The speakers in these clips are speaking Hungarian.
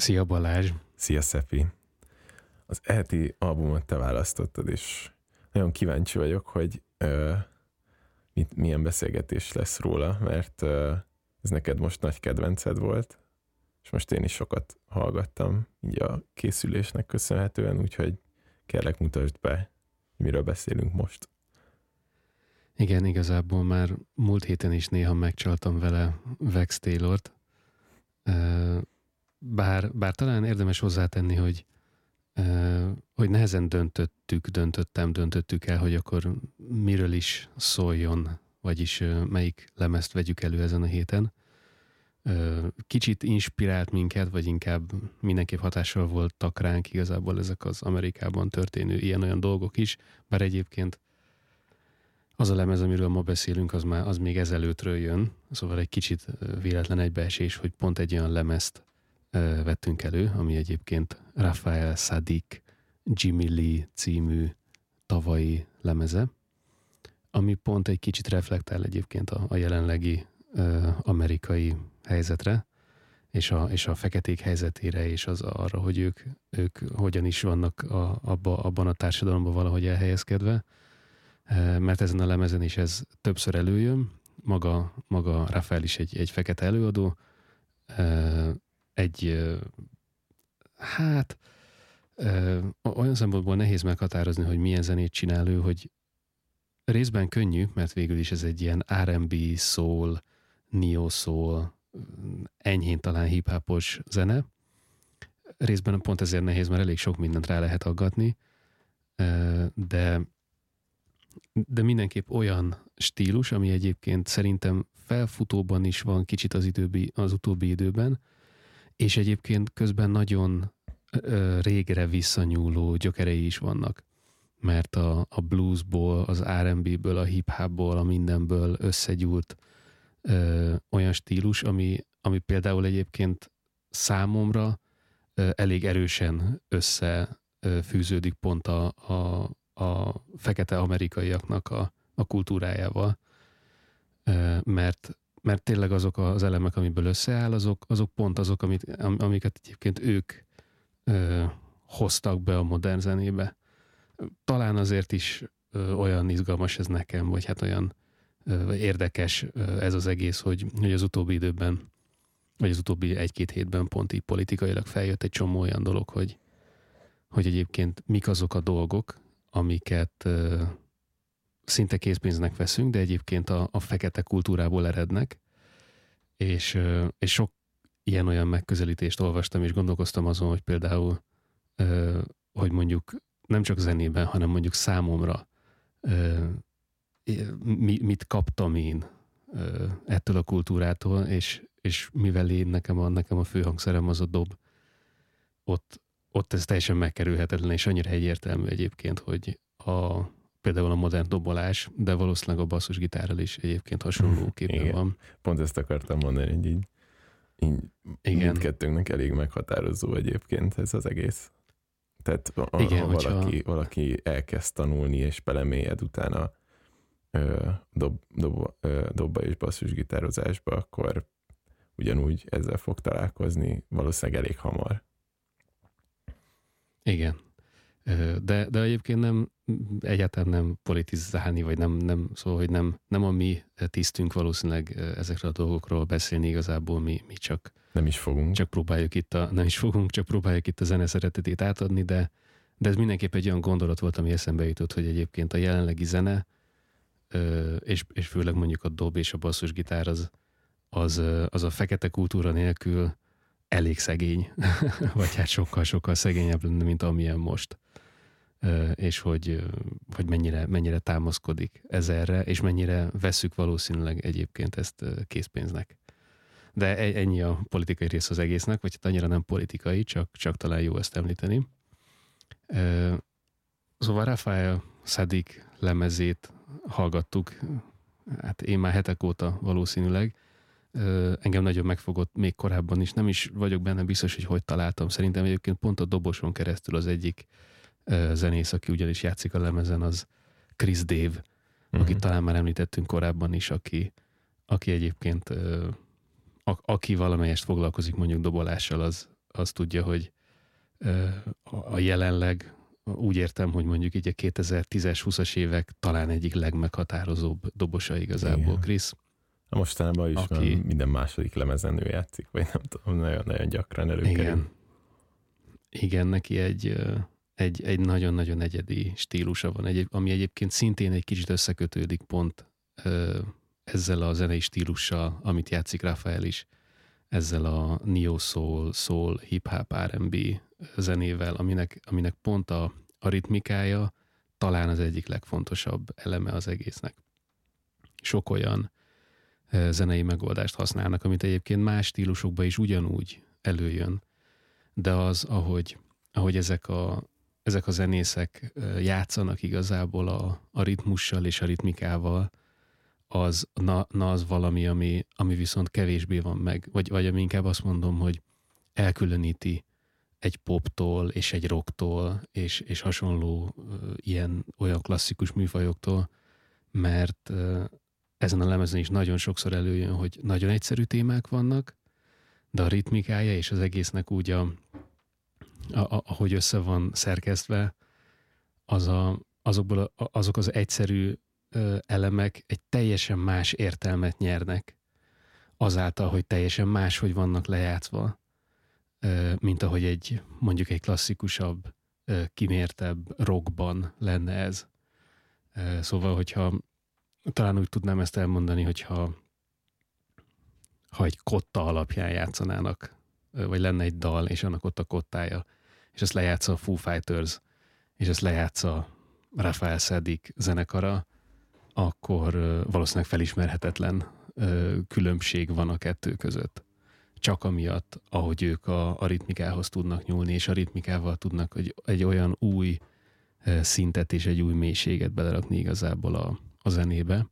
Szia Balázs! Szia Szefi! Az EHT albumot te választottad, és nagyon kíváncsi vagyok, hogy ö, mit, milyen beszélgetés lesz róla, mert ö, ez neked most nagy kedvenced volt, és most én is sokat hallgattam, így a készülésnek köszönhetően, úgyhogy kérlek mutasd be, miről beszélünk most. Igen, igazából már múlt héten is néha megcsaltam vele Vex Taylort, bár, bár talán érdemes hozzátenni, hogy, hogy nehezen döntöttük, döntöttem, döntöttük el, hogy akkor miről is szóljon, vagyis melyik lemezt vegyük elő ezen a héten. Kicsit inspirált minket, vagy inkább mindenképp hatással voltak ránk igazából ezek az Amerikában történő ilyen-olyan dolgok is, bár egyébként az a lemez, amiről ma beszélünk, az, már, az még ezelőttről jön, szóval egy kicsit véletlen egybeesés, hogy pont egy olyan lemezt vettünk elő, ami egyébként Rafael Sadik Jimmy Lee című tavalyi lemeze, ami pont egy kicsit reflektál egyébként a, a jelenlegi ö, amerikai helyzetre, és a, és a feketék helyzetére, és az arra, hogy ők, ők hogyan is vannak a, abba, abban a társadalomban valahogy elhelyezkedve, mert ezen a lemezen is ez többször előjön, maga, maga Rafael is egy, egy fekete előadó, egy, hát olyan szempontból nehéz meghatározni, hogy milyen zenét csinál ő, hogy részben könnyű, mert végül is ez egy ilyen R&B, soul, neo soul, enyhén talán hip zene. Részben pont ezért nehéz, mert elég sok mindent rá lehet aggatni, de de mindenképp olyan stílus, ami egyébként szerintem felfutóban is van kicsit az, időbi, az utóbbi időben, és egyébként közben nagyon ö, régre visszanyúló gyökerei is vannak, mert a, a bluesból, az R&B-ből, a hip-hopból, a mindenből összegyúlt ö, olyan stílus, ami, ami például egyébként számomra ö, elég erősen összefűződik pont a, a, a fekete amerikaiaknak a, a kultúrájával, mert, mert tényleg azok az elemek, amiből összeáll, azok, azok pont azok, amit, amiket egyébként ők ö, hoztak be a modern zenébe. Talán azért is ö, olyan izgalmas ez nekem, vagy hát olyan ö, érdekes ö, ez az egész, hogy, hogy az utóbbi időben, vagy az utóbbi egy-két hétben pont így politikailag feljött egy csomó olyan dolog, hogy, hogy egyébként mik azok a dolgok, amiket szinte készpénznek veszünk, de egyébként a, a fekete kultúrából erednek, és, és sok ilyen-olyan megközelítést olvastam, és gondolkoztam azon, hogy például, hogy mondjuk nem csak zenében, hanem mondjuk számomra mit kaptam én ettől a kultúrától, és, és mivel én nekem a, nekem a főhangszerem az a dob, ott, ott ez teljesen megkerülhetetlen, és annyira egyértelmű egyébként, hogy a, például a modern dobolás, de valószínűleg a basszusgitárral is egyébként hasonlóképpen Igen. van. Pont ezt akartam mondani, hogy így, így Igen. mindkettőnknek elég meghatározó egyébként ez az egész. Tehát a, Igen, ha hogyha... valaki, valaki elkezd tanulni és belemélyed utána ö, dob, dob, ö, dobba és basszusgitározásba, akkor ugyanúgy ezzel fog találkozni valószínűleg elég hamar. Igen. De, de egyébként nem, egyáltalán nem politizálni, vagy nem, nem szóval, hogy nem, nem a mi tisztünk valószínűleg ezekről a dolgokról beszélni igazából, mi, mi csak nem is fogunk. Csak próbáljuk itt a, nem is fogunk, csak próbáljuk itt a zene szeretetét átadni, de, de ez mindenképp egy olyan gondolat volt, ami eszembe jutott, hogy egyébként a jelenlegi zene, és, és főleg mondjuk a dob és a basszusgitár az, az, az a fekete kultúra nélkül elég szegény, vagy hát sokkal-sokkal szegényebb lenne, mint amilyen most. És hogy, hogy mennyire, mennyire támaszkodik ez erre, és mennyire veszük valószínűleg egyébként ezt készpénznek. De e, ennyi a politikai rész az egésznek, vagy hát annyira nem politikai, csak, csak talán jó ezt említeni. Szóval Rafael Szadik lemezét hallgattuk, hát én már hetek óta valószínűleg, engem nagyon megfogott még korábban is. Nem is vagyok benne biztos, hogy hogy találtam. Szerintem egyébként pont a doboson keresztül az egyik zenész, aki ugyanis játszik a lemezen, az Chris Dave, uh-huh. akit talán már említettünk korábban is, aki, aki egyébként a, aki valamelyest foglalkozik mondjuk dobolással, az, az tudja, hogy a jelenleg úgy értem, hogy mondjuk így a 2010-es, 20-as évek talán egyik legmeghatározóbb dobosa igazából, Krisz. A mostanában is aki... minden második lemezen ő játszik, vagy nem tudom, nagyon-nagyon gyakran előkerül. Igen. Igen, neki egy, egy, egy nagyon-nagyon egyedi stílusa van, egy, ami egyébként szintén egy kicsit összekötődik pont ezzel a zenei stílussal, amit játszik Rafael is, ezzel a neo soul, soul, hip-hop, R&B zenével, aminek, aminek pont a, a ritmikája talán az egyik legfontosabb eleme az egésznek. Sok olyan zenei megoldást használnak, amit egyébként más stílusokban is ugyanúgy előjön, de az, ahogy, ahogy ezek, a, ezek a zenészek játszanak igazából a, a ritmussal és a ritmikával, az, na, na az valami, ami, ami viszont kevésbé van meg, vagy, vagy ami inkább azt mondom, hogy elkülöníti egy poptól és egy rocktól és, és hasonló ilyen olyan klasszikus műfajoktól, mert ezen a lemezen is nagyon sokszor előjön, hogy nagyon egyszerű témák vannak, de a ritmikája és az egésznek úgy, a, a, ahogy össze van szerkesztve, az a, azokból a, azok az egyszerű elemek egy teljesen más értelmet nyernek, azáltal, hogy teljesen máshogy vannak lejátszva, mint ahogy egy mondjuk egy klasszikusabb, kimértebb rockban lenne ez. Szóval, hogyha talán úgy tudnám ezt elmondani, hogyha ha egy kotta alapján játszanának, vagy lenne egy dal, és annak ott a kottája, és ezt lejátsza a Foo Fighters, és ezt lejátsza Rafael Szedik zenekara, akkor valószínűleg felismerhetetlen különbség van a kettő között. Csak amiatt, ahogy ők a, a ritmikához tudnak nyúlni, és a ritmikával tudnak egy, egy olyan új szintet és egy új mélységet belerakni igazából a, a zenébe,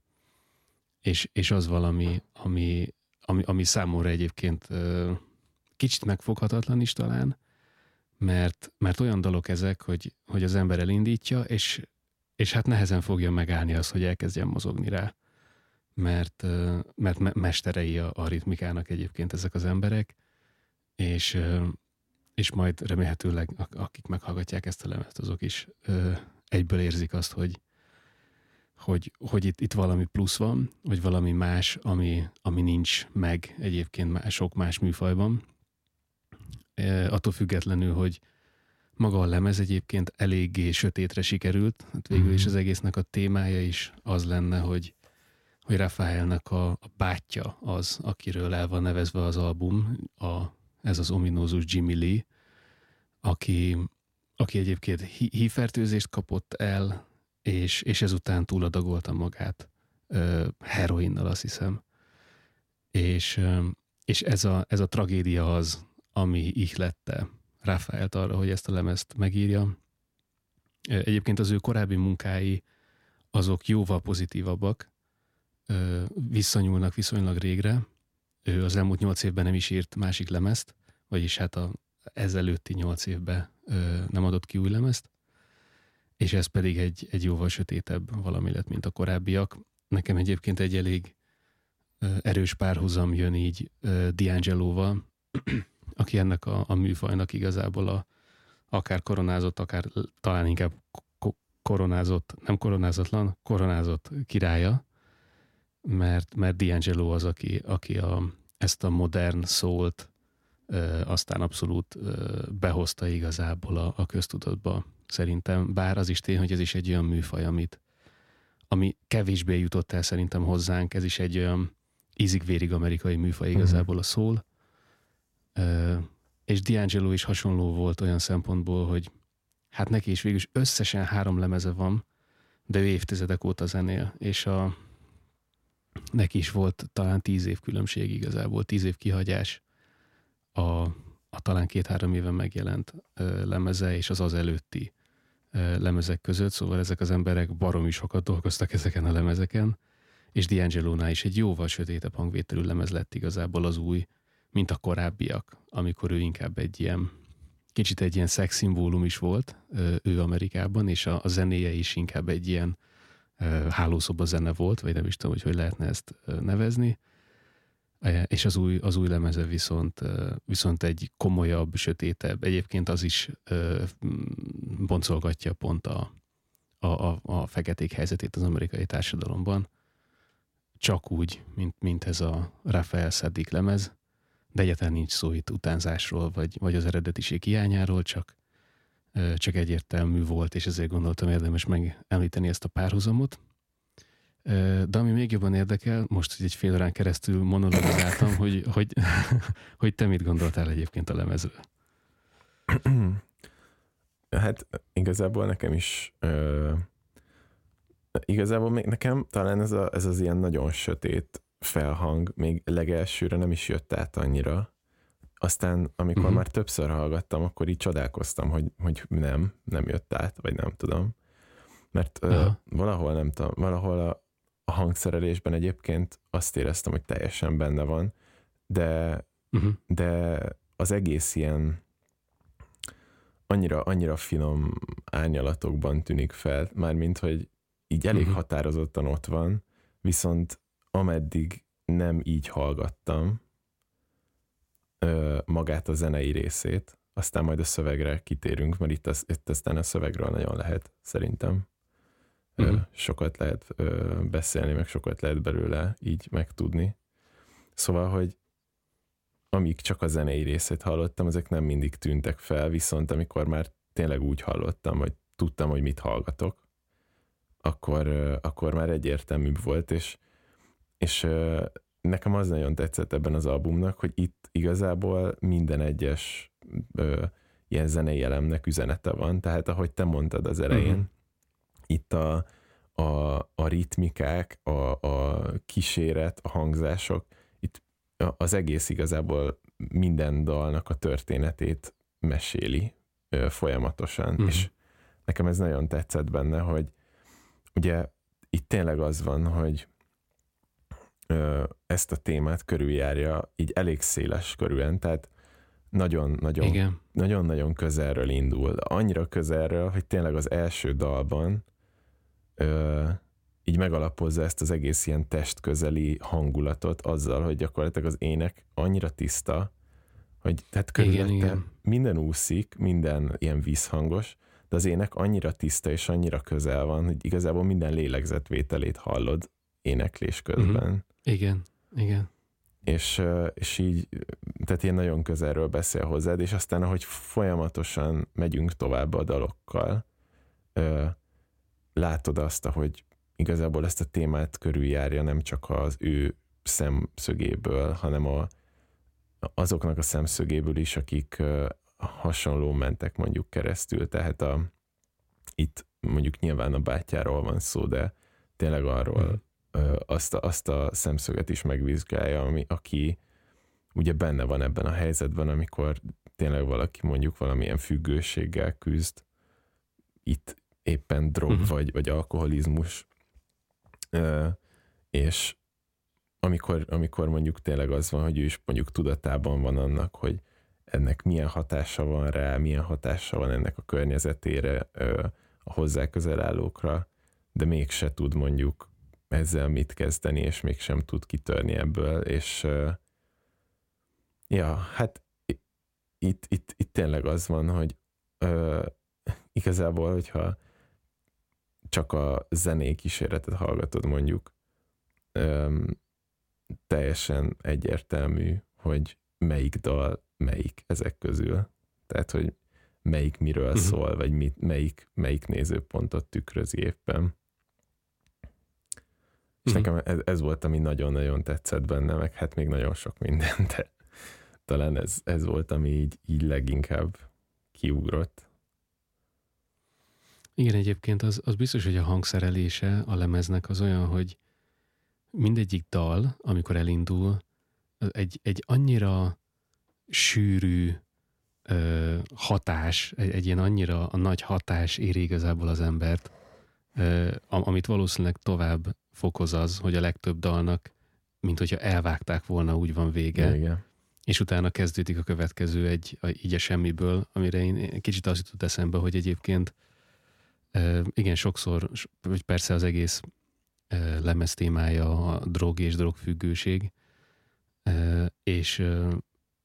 és, és az valami, ami, ami, ami számomra egyébként kicsit megfoghatatlan is talán, mert, mert olyan dalok ezek, hogy, hogy az ember elindítja, és, és hát nehezen fogja megállni az, hogy elkezdjen mozogni rá. Mert, mert me- mesterei a, a ritmikának egyébként ezek az emberek, és, és majd remélhetőleg akik meghallgatják ezt a lemezt, azok is egyből érzik azt, hogy, hogy, hogy itt, itt valami plusz van, vagy valami más, ami, ami nincs meg egyébként más, sok más műfajban. Attól függetlenül, hogy maga a lemez egyébként eléggé sötétre sikerült, hát végül is mhm. az egésznek a témája is az lenne, hogy, hogy Rafaelnek a, a bátyja az, akiről el van nevezve az album, a, ez az ominózus Jimmy Lee, aki, aki egyébként hívfertőzést kapott el, és, és ezután túladagolta magát ö, heroinnal, azt hiszem. És, ö, és ez, a, ez a tragédia az, ami ihlette Rafaelt arra, hogy ezt a lemezt megírja. Egyébként az ő korábbi munkái azok jóval pozitívabbak, visszanyúlnak viszonylag régre. Ő az elmúlt nyolc évben nem is írt másik lemezt, vagyis hát a ezelőtti nyolc évben nem adott ki új lemezt és ez pedig egy, egy jóval sötétebb valami lett, mint a korábbiak. Nekem egyébként egy elég erős párhuzam jön így D'Angelo-val, aki ennek a, a műfajnak igazából a, akár koronázott, akár talán inkább koronázott, nem koronázatlan, koronázott királya, mert, mert D'Angelo az, aki, aki a, ezt a modern szólt aztán abszolút behozta igazából a, a köztudatba szerintem, bár az is tény, hogy ez is egy olyan műfaj, amit, ami kevésbé jutott el szerintem hozzánk, ez is egy olyan ízig-vérig amerikai műfaj mhm. igazából a szól. És D'Angelo is hasonló volt olyan szempontból, hogy hát neki is végül összesen három lemeze van, de ő évtizedek óta zenél, és a, neki is volt talán tíz év különbség igazából, tíz év kihagyás a, a talán két-három éve megjelent ö, lemeze, és az az előtti lemezek között, szóval ezek az emberek baromi sokat dolgoztak ezeken a lemezeken, és D'Angelo-nál is egy jóval sötétebb hangvételű lemez lett igazából az új, mint a korábbiak, amikor ő inkább egy ilyen, kicsit egy ilyen szexszimbólum is volt ő Amerikában, és a, a zenéje is inkább egy ilyen hálószoba zene volt, vagy nem is tudom, hogy hogy lehetne ezt nevezni. és az új, az új lemeze viszont, viszont egy komolyabb, sötétebb, egyébként az is boncolgatja pont a, a, a, a feketék helyzetét az amerikai társadalomban, csak úgy, mint, mint ez a Rafael Szedik lemez, de egyáltalán nincs szó itt utánzásról, vagy, vagy az eredetiség hiányáról, csak, csak egyértelmű volt, és ezért gondoltam érdemes megemlíteni ezt a párhuzamot. De ami még jobban érdekel, most, hogy egy fél órán keresztül monologizáltam, hogy, hogy, hogy te mit gondoltál egyébként a lemezről? Hát igazából nekem is ö, igazából még nekem talán ez, a, ez az ilyen nagyon sötét felhang még legelsőre nem is jött át annyira. Aztán, amikor uh-huh. már többször hallgattam, akkor így csodálkoztam, hogy, hogy nem, nem jött át, vagy nem tudom. Mert ö, valahol nem tudom, valahol a, a hangszerelésben egyébként azt éreztem, hogy teljesen benne van, de, uh-huh. de az egész ilyen annyira, annyira finom árnyalatokban tűnik fel, mármint, hogy így elég uh-huh. határozottan ott van, viszont ameddig nem így hallgattam ö, magát a zenei részét, aztán majd a szövegre kitérünk, mert itt, az, itt aztán a szövegről nagyon lehet, szerintem. Uh-huh. Ö, sokat lehet ö, beszélni, meg sokat lehet belőle így megtudni. Szóval, hogy amíg csak a zenei részét hallottam, ezek nem mindig tűntek fel, viszont amikor már tényleg úgy hallottam, hogy tudtam, hogy mit hallgatok, akkor, akkor már egyértelműbb volt, és, és nekem az nagyon tetszett ebben az albumnak, hogy itt igazából minden egyes ö, ilyen zenei elemnek üzenete van, tehát ahogy te mondtad az elején, uh-huh. itt a, a, a ritmikák, a, a kíséret, a hangzások, itt az egész igazából minden dalnak a történetét meséli ö, folyamatosan, uh-huh. és nekem ez nagyon tetszett benne, hogy ugye itt tényleg az van, hogy ezt a témát körüljárja így elég széles körülön, tehát nagyon-nagyon nagyon-nagyon közelről indul. Annyira közelről, hogy tényleg az első dalban ö, így megalapozza ezt az egész ilyen testközeli hangulatot azzal, hogy gyakorlatilag az ének annyira tiszta, hogy tehát körülötte igen, igen. minden úszik, minden ilyen vízhangos, de az ének annyira tiszta és annyira közel van, hogy igazából minden lélegzetvételét hallod éneklés közben. Uh-huh. Igen, igen. És, és így, tehát ilyen nagyon közelről beszél hozzád, és aztán ahogy folyamatosan megyünk tovább a dalokkal, látod azt, hogy igazából ezt a témát körüljárja nem csak az ő szemszögéből, hanem a, azoknak a szemszögéből is, akik hasonló mentek mondjuk keresztül, tehát a, itt mondjuk nyilván a bátyáról van szó, de tényleg arról ö, azt, a, azt a szemszöget is megvizsgálja, ami, aki ugye benne van ebben a helyzetben, amikor tényleg valaki mondjuk valamilyen függőséggel küzd, itt éppen drog mm. vagy, vagy alkoholizmus, és amikor, amikor mondjuk tényleg az van, hogy ő is mondjuk tudatában van annak, hogy ennek milyen hatása van rá, milyen hatása van ennek a környezetére, a hozzá közel állókra, de mégse tud mondjuk ezzel mit kezdeni, és mégsem tud kitörni ebből, és ja, hát itt, itt, itt tényleg az van, hogy ö, igazából, hogyha csak a zené kíséretet hallgatod mondjuk, ö, teljesen egyértelmű, hogy melyik dal melyik ezek közül. Tehát, hogy melyik miről uh-huh. szól, vagy mit, melyik, melyik nézőpontot tükrözi éppen. És uh-huh. nekem ez, ez volt, ami nagyon-nagyon tetszett benne, meg hát még nagyon sok minden, de talán ez, ez volt, ami így, így leginkább kiugrott. Igen, egyébként az, az biztos, hogy a hangszerelése a lemeznek az olyan, hogy mindegyik dal, amikor elindul, egy, egy annyira sűrű ö, hatás, egy, egy ilyen annyira a nagy hatás éri igazából az embert, ö, amit valószínűleg tovább fokoz az, hogy a legtöbb dalnak, mint hogyha elvágták volna, úgy van vége. Igen. És utána kezdődik a következő egy, a, így a semmiből, amire én kicsit azt jutott eszembe, hogy egyébként igen, sokszor, vagy persze az egész lemez témája a drog és drogfüggőség, és,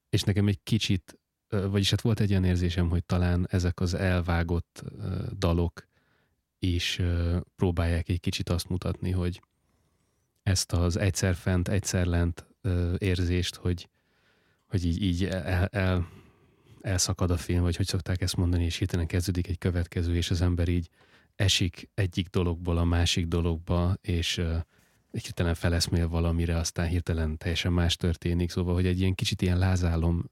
és nekem egy kicsit, vagyis hát volt egy olyan érzésem, hogy talán ezek az elvágott dalok is próbálják egy kicsit azt mutatni, hogy ezt az egyszer fent, egyszer lent érzést, hogy, hogy így, így el, el, elszakad a film, vagy hogy szokták ezt mondani, és hirtelen kezdődik egy következő, és az ember így esik egyik dologból a másik dologba, és egy hirtelen feleszmél valamire, aztán hirtelen teljesen más történik, szóval, hogy egy ilyen kicsit ilyen lázálom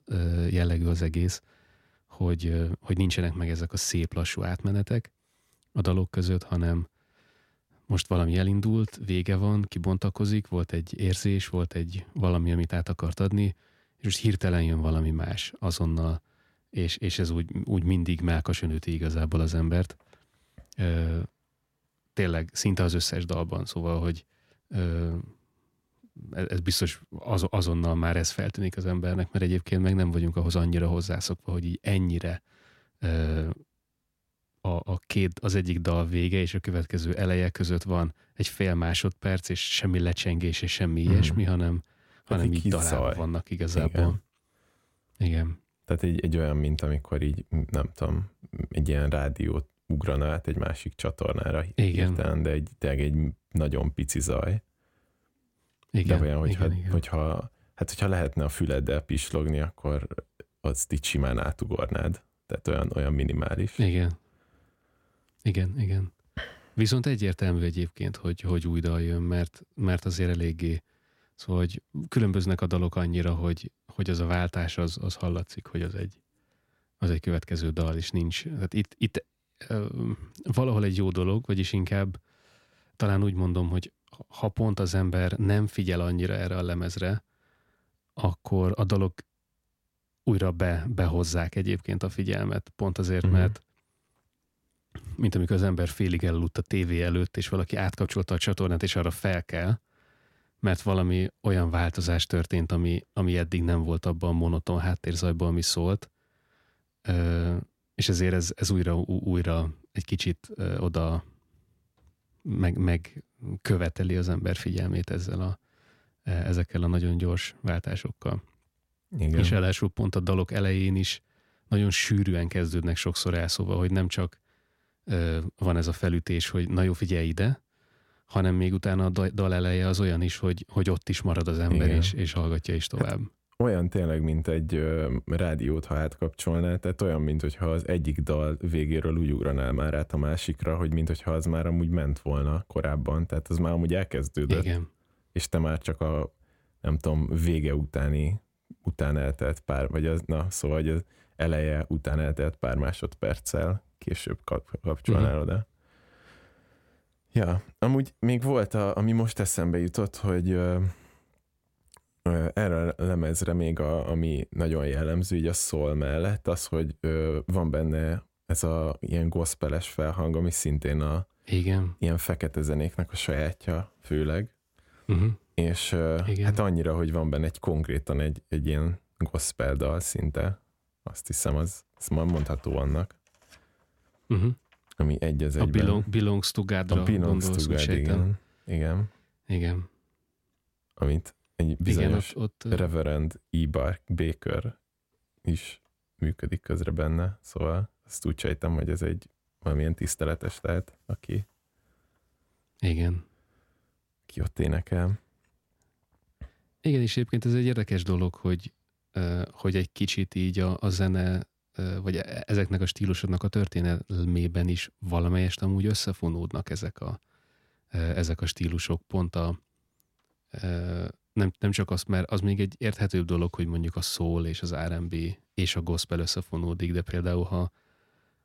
jellegű az egész, hogy, hogy nincsenek meg ezek a szép lassú átmenetek a dalok között, hanem most valami elindult, vége van, kibontakozik, volt egy érzés, volt egy valami, amit át akart adni, és most hirtelen jön valami más azonnal, és, és ez úgy, úgy mindig melkason igazából az embert. Ö, tényleg szinte az összes dalban, szóval, hogy ö, ez biztos az, azonnal már ez feltűnik az embernek, mert egyébként meg nem vagyunk ahhoz annyira hozzászokva, hogy így ennyire ö, a, a két, az egyik dal vége és a következő eleje között van egy fél másodperc, és semmi lecsengés és semmi hmm. ilyesmi, hanem, hanem így dalában vannak igazából. Igen. Igen. Tehát egy, egy olyan, mint amikor így, nem tudom, egy ilyen rádiót ugrana át egy másik csatornára Igen. hirtelen, de egy, de egy nagyon pici zaj. Igen, de olyan, hogyha, igen, igen. hogyha, hát hogyha lehetne a füleddel pislogni, akkor azt így simán átugornád. Tehát olyan, olyan minimális. Igen. Igen, igen. Viszont egyértelmű egyébként, hogy, hogy új dal jön, mert, mert azért eléggé, szóval, hogy különböznek a dalok annyira, hogy, hogy az a váltás az, az hallatszik, hogy az egy, az egy következő dal, és nincs. Tehát itt, itt valahol egy jó dolog, vagyis inkább talán úgy mondom, hogy ha pont az ember nem figyel annyira erre a lemezre, akkor a dalok újra be, behozzák egyébként a figyelmet, pont azért, mm-hmm. mert mint amikor az ember félig elaludt a tévé előtt, és valaki átkapcsolta a csatornát, és arra fel kell, mert valami olyan változás történt, ami, ami eddig nem volt abban a monoton háttérzajban, ami szólt, ö, és ezért ez, ez újra, újra egy kicsit ö, oda meg, meg követeli az ember figyelmét ezzel a, e, ezekkel a nagyon gyors váltásokkal. Igen. És elású pont a dalok elején is nagyon sűrűen kezdődnek sokszor el, szóval, hogy nem csak van ez a felütés, hogy na jó, figyelj ide, hanem még utána a dal eleje az olyan is, hogy, hogy ott is marad az ember, és, és hallgatja is tovább. Hát, olyan tényleg, mint egy ö, rádiót, ha átkapcsolnál, tehát olyan, mint hogyha az egyik dal végéről úgy ugranál már át a másikra, hogy mint hogyha az már amúgy ment volna korábban, tehát az már amúgy elkezdődött. Igen. És te már csak a, nem tudom, vége utáni, után eltelt pár, vagy az, na, szóval, hogy az eleje után eltelt pár másodperccel később kapcsolnál uh-huh. oda. Ja, amúgy még volt, a, ami most eszembe jutott, hogy ö, ö, erre a lemezre még a, ami nagyon jellemző, így a szól mellett, az, hogy ö, van benne ez a ilyen gospeles felhang, ami szintén a Igen. ilyen fekete zenéknek a sajátja főleg. Uh-huh. És ö, hát annyira, hogy van benne egy konkrétan egy, egy ilyen gospel dal szinte. Azt hiszem, az, az mondható annak. Uh-huh. Ami egy az egyben. A belong, Belongs to God-ra a belongs gondolsz, to God, igen. igen. Igen. Amit egy bizonyos igen, ott, ott, Reverend E. Baker is működik közre benne, szóval azt úgy sejtem, hogy ez egy valamilyen tiszteletes lehet, aki igen. Ki ott énekel. Igen, és egyébként ez egy érdekes dolog, hogy, hogy egy kicsit így a, a zene vagy e, ezeknek a stílusoknak a történelmében is valamelyest amúgy összefonódnak ezek a, ezek a stílusok. Pont a, nem, nem csak azt, mert az még egy érthetőbb dolog, hogy mondjuk a soul és az R&B és a gospel összefonódik, de például ha,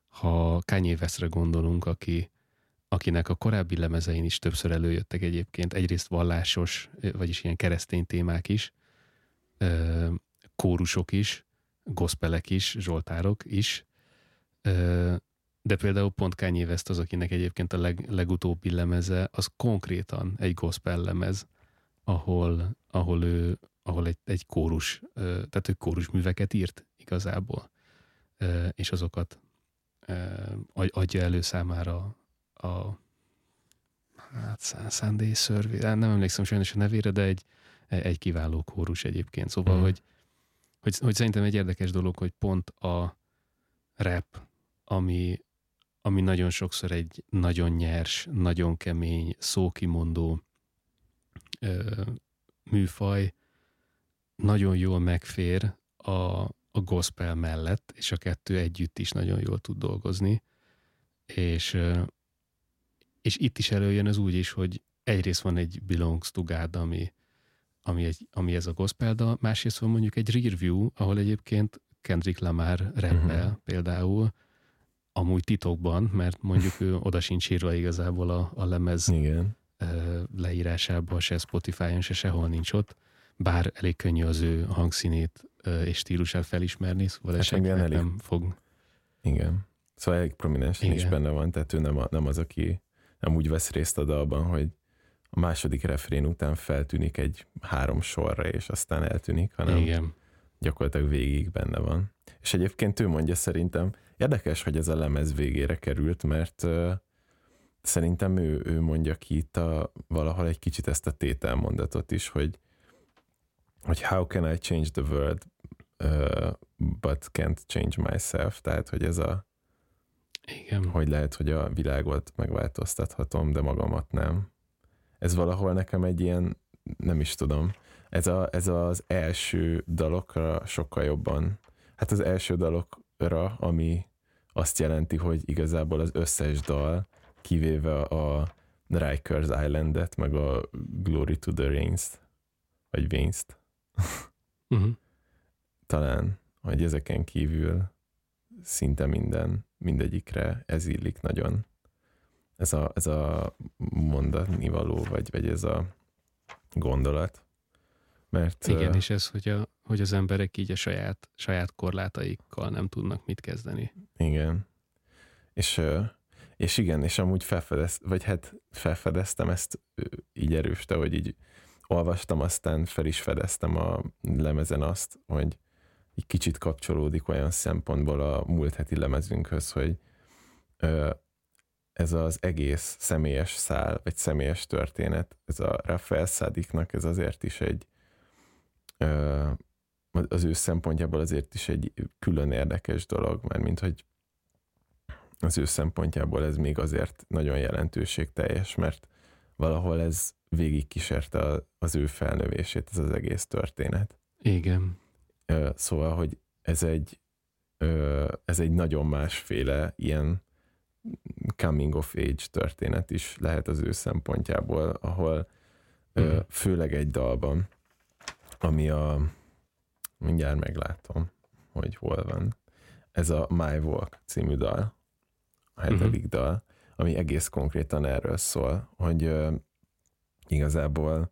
ha Kanye Westre gondolunk, aki, akinek a korábbi lemezein is többször előjöttek egyébként, egyrészt vallásos, vagyis ilyen keresztény témák is, kórusok is, gospelek is, zsoltárok is, de például pont Kanye West az, akinek egyébként a leg, legutóbbi lemeze, az konkrétan egy gospel lemez, ahol, ahol ő ahol egy, egy kórus, tehát ő kórus műveket írt igazából, és azokat adja elő számára a hát Sunday Survey, nem emlékszem sajnos a nevére, de egy, egy kiváló kórus egyébként. Szóval, Mm. hogy, hogy, hogy szerintem egy érdekes dolog, hogy pont a rap, ami, ami nagyon sokszor egy nagyon nyers, nagyon kemény, szókimondó ö, műfaj, nagyon jól megfér a, a gospel mellett, és a kettő együtt is nagyon jól tud dolgozni. És, és itt is előjön az úgy is, hogy egyrészt van egy Belongs to God, ami, ami, egy, ami ez a gospel dal, másrészt van mondjuk egy Rearview, ahol egyébként Kendrick Lamar rappel Mhm. például, amúgy titokban, mert mondjuk ő oda sincs írva igazából a, a lemez Igen. leírásában, se Spotify-on, se sehol nincs ott, bár elég könnyű az ő hangszínét és stílusát felismerni, szóval Hát senkinek elég- nem fog. Igen. Szóval elég prominensen is Igen. benne van, tehát ő nem, a, nem az, aki nem úgy vesz részt a dalban, hogy a második refrén után feltűnik egy három sorra, és aztán eltűnik, hanem Igen. gyakorlatilag végig benne van. És egyébként ő mondja szerintem, érdekes, hogy ez a lemez végére került, mert uh, szerintem ő, ő mondja ki itt a, valahol egy kicsit ezt a tételmondatot is, hogy hogy how can I change the world uh, but can't change myself, tehát hogy ez a Igen. hogy lehet, hogy a világot megváltoztathatom, de magamat nem. Ez valahol nekem egy ilyen, nem is tudom, ez, a, ez az első dalokra sokkal jobban, hát az első dalokra, ami azt jelenti, hogy igazából az összes dal, kivéve a Rikers Islandet, meg a Glory to the Rains-t, vagy Vains-t, Uh-huh. talán, hogy ezeken kívül szinte minden, mindegyikre ez illik nagyon. Ez a, ez a mondatni való, vagy, vagy ez a gondolat. Mert Igen, ö, és ez, hogy, a, hogy az emberek így a saját, saját korlátaikkal nem tudnak mit kezdeni. igen. És, és igen, és amúgy felfedez, vagy hát felfedeztem ezt így erőste, hogy így olvastam, aztán fel is fedeztem a lemezen azt, hogy egy kicsit kapcsolódik olyan szempontból a múlt heti lemezünkhöz, hogy ez az egész személyes szál, vagy személyes történet, ez a Rafael Szádiknak ez azért is egy az ő szempontjából azért is egy külön érdekes dolog, mert mint hogy az ő szempontjából ez még azért nagyon jelentőségteljes, mert valahol ez végigkísérte a- az ő felnövését, ez az egész történet. Igen. Szóval, hogy ez egy, ez egy nagyon másféle ilyen coming of age történet is lehet az ő szempontjából, ahol ö, Mhm. főleg egy dalban, ami a, mindjárt meglátom, hogy hol van, ez a My Walk című dal, a hetedik dal, ami egész konkrétan erről szól, hogy ö, igazából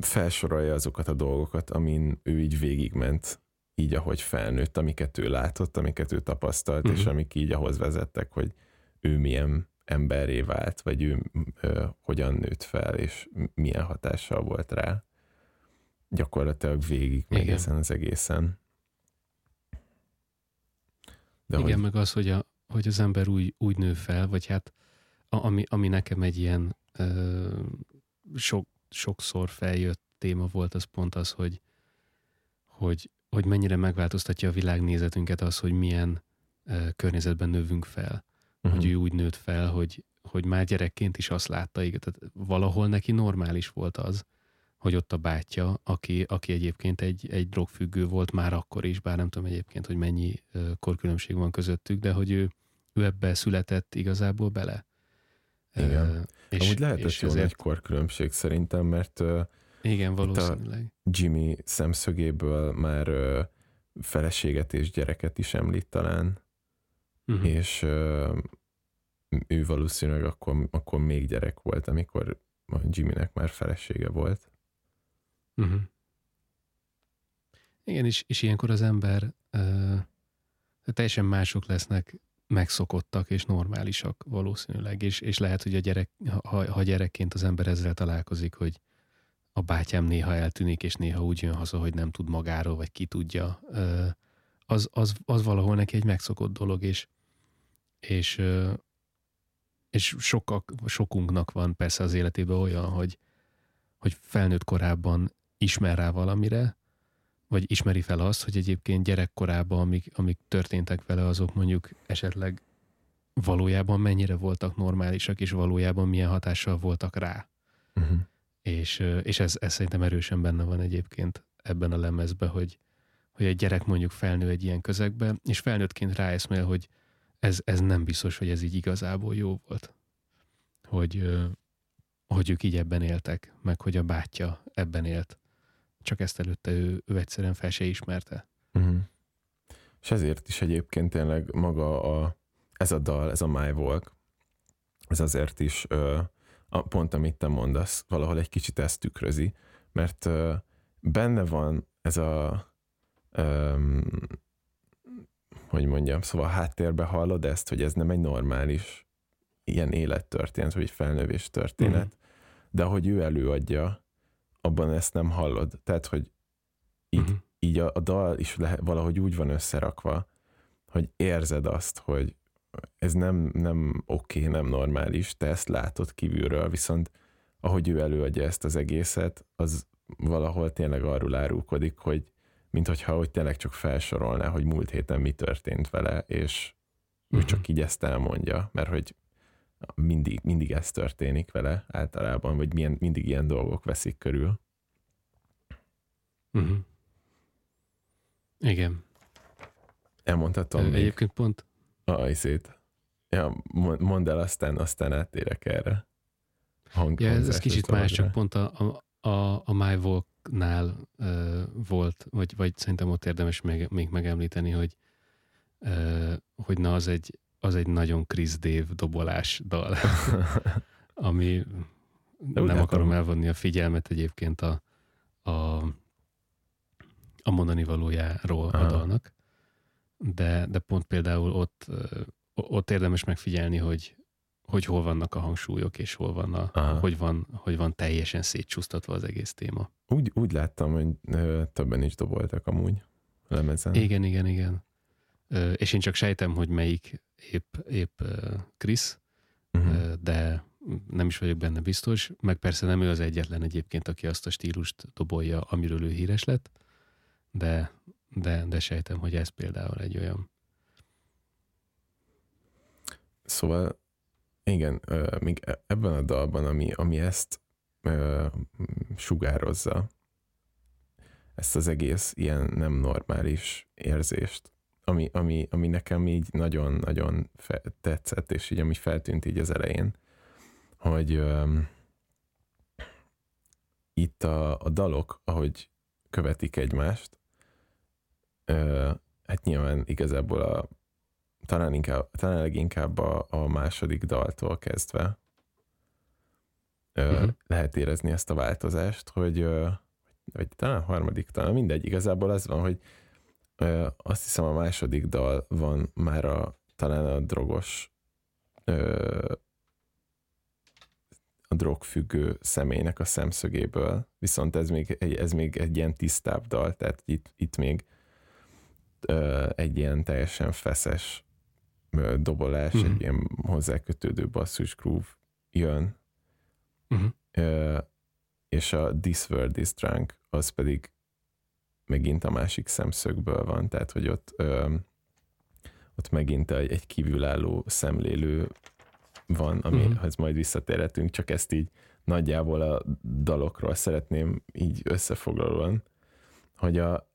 felsorolja azokat a dolgokat, amin ő így végigment, így ahogy felnőtt, amiket ő látott, amiket ő tapasztalt, uh-huh. és Mhm. amik így ahhoz vezettek, hogy ő milyen emberré vált, vagy ő ö, hogyan nőtt fel, és milyen hatással volt rá. Gyakorlatilag végig Igen. ezen az egészen. De Igen, hogy, meg az, hogy, a, hogy az ember úgy, úgy nő fel, vagy hát a, ami, ami nekem egy ilyen ö, sok, sokszor feljött téma volt, az pont az, hogy, hogy, hogy mennyire megváltoztatja a világnézetünket az, hogy milyen ö, környezetben növünk fel. uh-huh. Hogy ő úgy nőtt fel, hogy, hogy már gyerekként is azt látta, igen, tehát valahol neki normális volt az, hogy ott a bátyja, aki, aki egyébként egy, egy drogfüggő volt már akkor is, bár nem tudom egyébként, hogy mennyi ö, korkülönbség van közöttük, de hogy ő, ő ebbe született igazából bele. Igen. Ö, és, Amúgy lehetett és jó ezért- nagy korkülönbség szerintem, mert ö, Igen, a- valószínűleg. Jimmy szemszögéből már ö, feleséget és gyereket is említ talán, Uh-huh. és ö, ő valószínűleg akkor, akkor még gyerek volt, amikor a Jimmynek már felesége volt. Uh-huh. Igen, és, és ilyenkor az ember uh, teljesen mások lesznek, megszokottak és normálisak valószínűleg, és, és lehet, hogy a gyerek, ha, ha gyerekként az ember ezzel találkozik, hogy a bátyám néha eltűnik, és néha úgy jön haza, hogy nem tud magáról, vagy ki tudja, az, az, az valahol neki egy megszokott dolog, és, és, és sokak, sokunknak van persze az életében olyan, hogy hogy felnőtt korában ismer rá valamire, vagy ismeri fel azt, hogy egyébként gyerekkorában, amik, amik történtek vele, azok mondjuk esetleg valójában mennyire voltak normálisak, és valójában milyen hatással voltak rá. Uh-huh. És, és ez, ez szerintem erősen benne van egyébként ebben a lemezben, hogy, hogy egy gyerek mondjuk felnő egy ilyen közegbe, és felnőttként ráeszmél, hogy ez, ez nem biztos, hogy ez így igazából jó volt. Hogy, hogy ők így ebben éltek, meg hogy a bátyja ebben élt. Csak ezt előtte ő, ő egyszerűen fel se ismerte. Uh-huh. És ezért is egyébként tényleg maga a, ez a dal, ez a My Walk, ez azért is ö, a, pont amit te mondasz, valahol egy kicsit ezt tükrözi, mert ö, benne van ez a ö, hogy mondjam, szóval háttérbe hallod ezt, hogy ez nem egy normális ilyen élettörténet, vagy felnövés történet, uh-huh. de ahogy ő előadja, abban ezt nem hallod. Tehát, hogy így, uh-huh. így a, a dal is lehet, valahogy úgy van összerakva, hogy érzed azt, hogy ez nem, nem oké, okay, nem normális, te ezt látod kívülről, viszont ahogy ő előadja ezt az egészet, az valahol tényleg arról árulkodik, hogy mint hogyha hogy tényleg csak felsorolná, hogy múlt héten mi történt vele, és uh-huh. ő mhm. csak így ezt elmondja, mert hogy mindig, mindig ez történik vele általában, vagy milyen, mindig ilyen dolgok veszik körül. Uh-huh. Igen. Elmondhatom Egyébként még. Pont. A izét. Ja, mondd el, aztán, aztán áttérek erre. Hang, ja, ez, ez kicsit más, csak pont a, a, a, a My Walk-nál uh, volt, vagy, vagy szerintem ott érdemes még, még megemlíteni, hogy, uh, hogy na az egy, az egy nagyon Chris Dave dobolás dal, ami De nem akarom elvonni a figyelmet egyébként a, a, a mondani valójáról Aha. a dalnak, de, de pont például ott, ott érdemes megfigyelni, hogy, hogy hol vannak a hangsúlyok, és hol van a, hogy van, hogy van teljesen szétcsúsztatva az egész téma. Úgy, úgy láttam, hogy többen is doboltak amúgy lemezen. Igen, igen, igen. És én csak sejtem, hogy melyik épp, épp Krisz, uh-huh. de nem is vagyok benne biztos, meg persze nem ő az egyetlen egyébként, aki azt a stílust dobolja, amiről ő híres lett, de, de, de sejtem, hogy ez például egy olyan. Szóval igen, még e, ebben a dalban, ami, ami ezt sugározza, ezt az egész ilyen nem normális érzést, ami, ami, ami nekem így nagyon-nagyon tetszett, és így ami feltűnt így az elején, hogy ö, itt a, a dalok, ahogy követik egymást, ö, hát nyilván igazából a talán, inkább, talán leginkább a, a második daltól kezdve ö, uh-huh. lehet érezni ezt a változást, hogy ö, vagy talán a harmadik, talán mindegy, igazából az van, hogy ö, azt hiszem a második dal van már a, talán a drogos ö, a drogfüggő személynek a szemszögéből, viszont ez még, ez még egy ilyen tisztább dal, tehát itt, itt még ö, egy ilyen teljesen feszes dobolás, uh-huh. egy ilyen hozzákötődő basszus groove jön, uh-huh. uh, és a This World is Drunk az pedig megint a másik szemszögből van, tehát hogy ott, ott megint egy, egy kívülálló szemlélő van, amihez uh-huh. majd visszatérhetünk, csak ezt így nagyjából a dalokról szeretném így összefoglalóan, hogy a,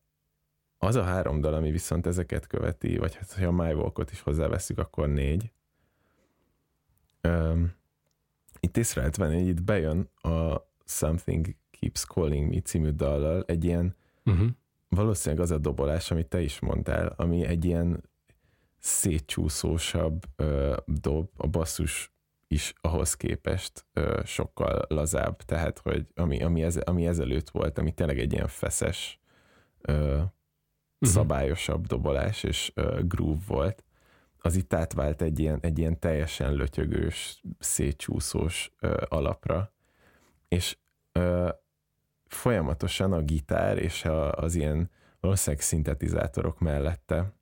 az a három dal, ami viszont ezeket követi, vagy hát, ha a My Walk-ot is hozzáveszünk, akkor négy. Um, itt észre lehet venni, hogy itt bejön a Something Keeps Calling Me című dallal egy ilyen, uh-huh. valószínűleg az a dobolás, amit te is mondtál, ami egy ilyen szétcsúszósabb uh, dob, a basszus is ahhoz képest uh, sokkal lazább, tehát hogy ami, ami, ez, ami ezelőtt volt, ami tényleg egy ilyen feszes uh, uh-huh. szabályosabb dobolás és uh, groove volt, az itt átvált egy ilyen, egy ilyen teljesen lötyögős, szétcsúszós uh, alapra, és uh, folyamatosan a gitár és a, az ilyen valószínűleg szintetizátorok mellette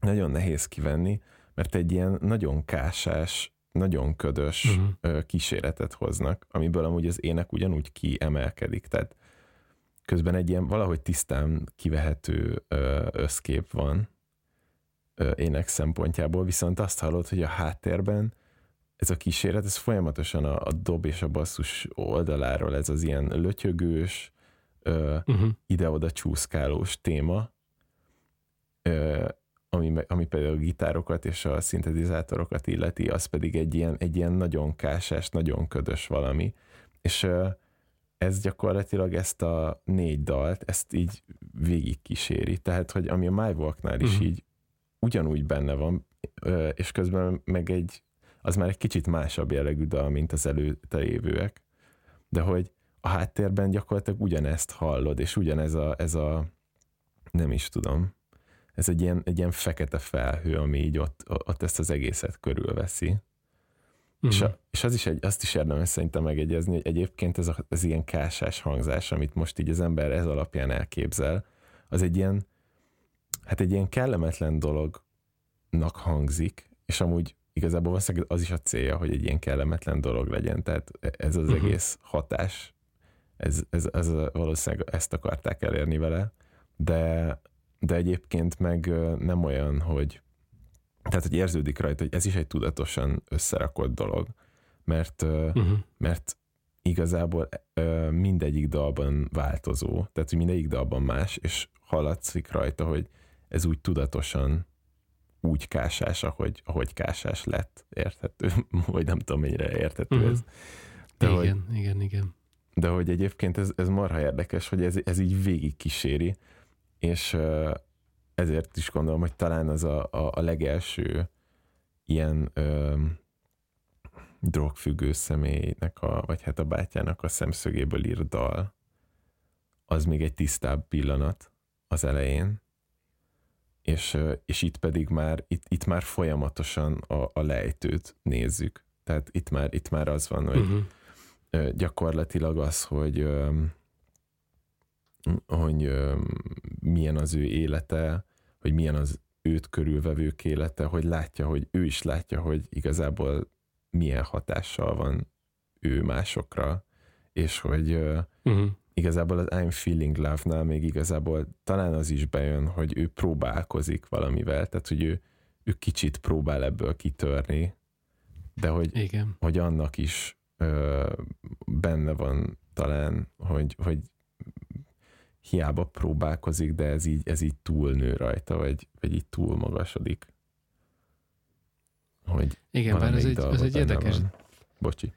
nagyon nehéz kivenni, mert egy ilyen nagyon kásás, nagyon ködös uh-huh. kíséretet hoznak, amiből amúgy az ének ugyanúgy kiemelkedik, tehát közben egy ilyen valahogy tisztán kivehető összkép van ének szempontjából, viszont azt hallod, hogy a háttérben ez a kíséret, ez folyamatosan a, a dob és a basszus oldaláról, ez az ilyen lötyögős, uh-huh. ide-oda csúszkálós téma, ami, ami például a gitárokat és a szintetizátorokat illeti, az pedig egy ilyen, egy ilyen nagyon kásás, nagyon ködös valami. És ez gyakorlatilag ezt a négy dalt, ezt így végig kíséri. Tehát, hogy ami a My Walknál is uh-huh. így ugyanúgy benne van, és közben meg egy, az már egy kicsit másabb jellegű dal, mint az előtte lévőek, de hogy a háttérben gyakorlatilag ugyanezt hallod, és ugyanez a, ez a nem is tudom, ez egy ilyen, egy ilyen fekete felhő, ami így ott, ott ezt az egészet körülveszi. Uh-huh. És, a, mhm. és az is egy, azt is érdemes szerintem megegyezni, hogy egyébként ez, a, ez ilyen kásás hangzás, amit most így az ember ez alapján elképzel, az egy ilyen, hát egy ilyen kellemetlen dolognak hangzik, és amúgy igazából az is a célja, hogy egy ilyen kellemetlen dolog legyen, tehát ez az uh-huh. egész hatás, ez, ez, ez valószínűleg ezt akarták elérni vele, de, de egyébként meg nem olyan, hogy tehát, hogy érződik rajta, hogy ez is egy tudatosan összerakott dolog, mert, uh-huh. mert igazából mindegyik dalban változó, tehát, hogy mindegyik dalban más, és hallatszik rajta, hogy ez úgy tudatosan úgy kásás, ahogy, ahogy kásás lett, érthető, vagy nem tudom, mennyire érthető uh-huh. ez. De igen, hogy, igen, igen. De hogy egyébként ez, ez marha érdekes, hogy ez, ez így végig kíséri, és ezért is gondolom, hogy talán az a, a, a legelső ilyen ö, drogfüggő személynek, a, vagy hát a bátyának a szemszögéből írt dal, az még egy tisztább pillanat az elején, és, és itt pedig már, itt, itt már folyamatosan a, a lejtőt nézzük. Tehát itt már, itt már az van, hogy uh-huh. gyakorlatilag az, hogy hogy milyen az ő élete, hogy milyen az őt körülvevők élete, hogy látja, hogy ő is látja, hogy igazából milyen hatással van ő másokra, és hogy uh-huh. igazából az I'm Feeling Love-nál még igazából talán az is bejön, hogy ő próbálkozik valamivel, tehát hogy ő, ő kicsit próbál ebből kitörni, de hogy, Igen. hogy annak is ö, benne van talán, hogy, hogy hiába próbálkozik, de ez így, ez így túlnő rajta, vagy, vagy így túl magasodik. Hogy Igen, bár ez egy, ez egy érdekes... Van. Bocsi.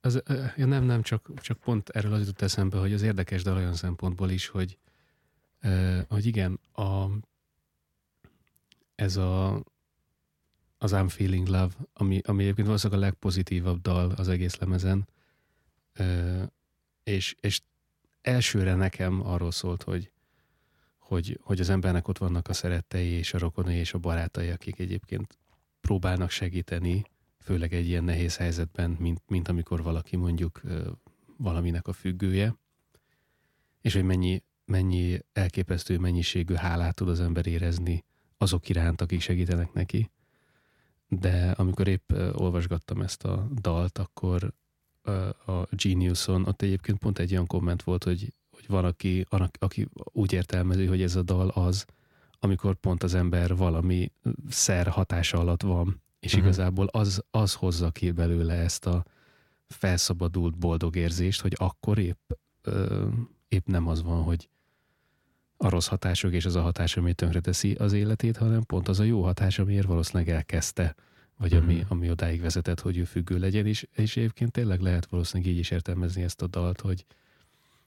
Az, az, ja nem, nem, csak, csak pont erről az jutott eszembe, hogy az érdekes, de olyan szempontból is, hogy, hogy igen, a, ez a, az I'm Feeling Love, ami, ami egyébként valószínűleg a legpozitívabb dal az egész lemezen, és, és elsőre nekem arról szólt, hogy, hogy, hogy az embernek ott vannak a szerettei és a rokonai és a barátai, akik egyébként próbálnak segíteni, főleg egy ilyen nehéz helyzetben, mint, mint amikor valaki mondjuk valaminek a függője, és hogy mennyi, mennyi elképesztő mennyiségű hálát tud az ember érezni azok iránt, akik segítenek neki. De amikor épp olvasgattam ezt a dalt, akkor a Geniuson, ott egyébként pont egy olyan komment volt, hogy, hogy van, aki, aki úgy értelmezi, hogy ez a dal az, amikor pont az ember valami szer hatása alatt van, és uh-huh. igazából az, az hozza ki belőle ezt a felszabadult boldog érzést, hogy akkor épp, ö, épp nem az van, hogy a rossz hatások és az a hatás, ami tönkreteszi az életét, hanem pont az a jó hatás, amiért valószínűleg elkezdte vagy ami, uh-huh. ami odáig vezetett, hogy ő függő legyen, és, és egyébként tényleg lehet valószínűleg így is értelmezni ezt a dalt, hogy,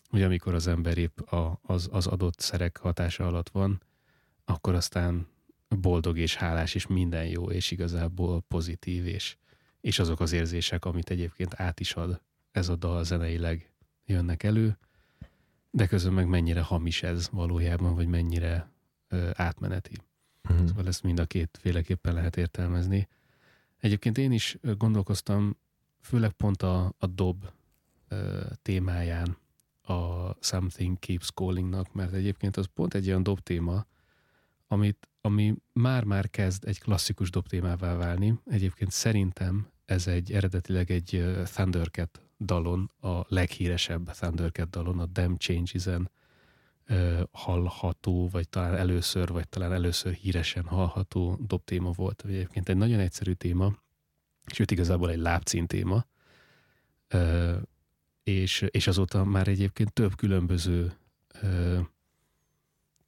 hogy amikor az ember épp a, az, az adott szerek hatása alatt van, akkor aztán boldog és hálás, és minden jó, és igazából pozitív, és, és azok az érzések, amit egyébként át is ad ez a dal zeneileg jönnek elő, de közben meg mennyire hamis ez valójában, vagy mennyire ö, átmeneti. Uh-huh. Szóval ezt mind a két féleképpen lehet értelmezni. Egyébként én is gondolkoztam, főleg pont a, a dob uh, témáján a Something Keeps Callingnak, mert egyébként az pont egy olyan dob téma, amit, ami már-már kezd egy klasszikus dob témává válni. Egyébként szerintem ez egy eredetileg egy Thundercat dalon, a leghíresebb Thundercat dalon, a Damn Changes-en hallható, vagy talán először, vagy talán először híresen hallható dobtéma volt. Egyébként egy nagyon egyszerű téma, sőt igazából egy lábcín téma, és, és azóta már egyébként több különböző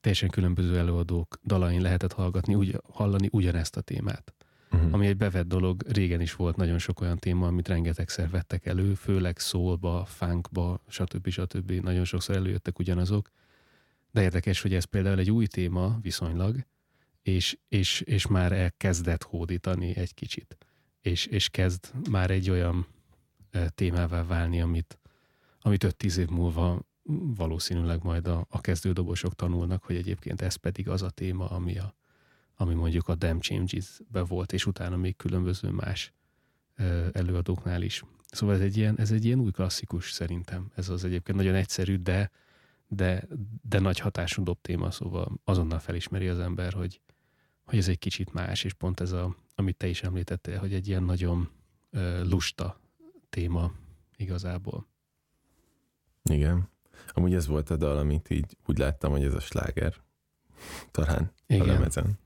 teljesen különböző előadók dalain lehetett hallgatni, ugy, hallani ugyanezt a témát. Uh-huh. Ami egy bevett dolog, régen is volt nagyon sok olyan téma, amit rengetegszer vettek elő, főleg szólba, funkba, stb. stb. Nagyon sokszor előjöttek ugyanazok. De érdekes, hogy ez például egy új téma viszonylag, és, és, és már elkezdett hódítani egy kicsit. És, és kezd már egy olyan témává válni, amit, amit 5-10 év múlva valószínűleg majd a, a kezdődobosok tanulnak, hogy egyébként ez pedig az a téma, ami, a, ami mondjuk a Damn Changes-be volt, és utána még különböző más előadóknál is. Szóval ez egy ilyen, ez egy ilyen új klasszikus szerintem. Ez az egyébként nagyon egyszerű, de, de, de nagy hatású dob téma, szóval azonnal felismeri az ember, hogy, hogy ez egy kicsit más, és pont ez a, amit te is említettél, hogy egy ilyen nagyon uh, lusta téma igazából. Igen. Amúgy ez volt a dal, amit így úgy láttam, hogy ez a sláger. Talán Igen. a lemezen.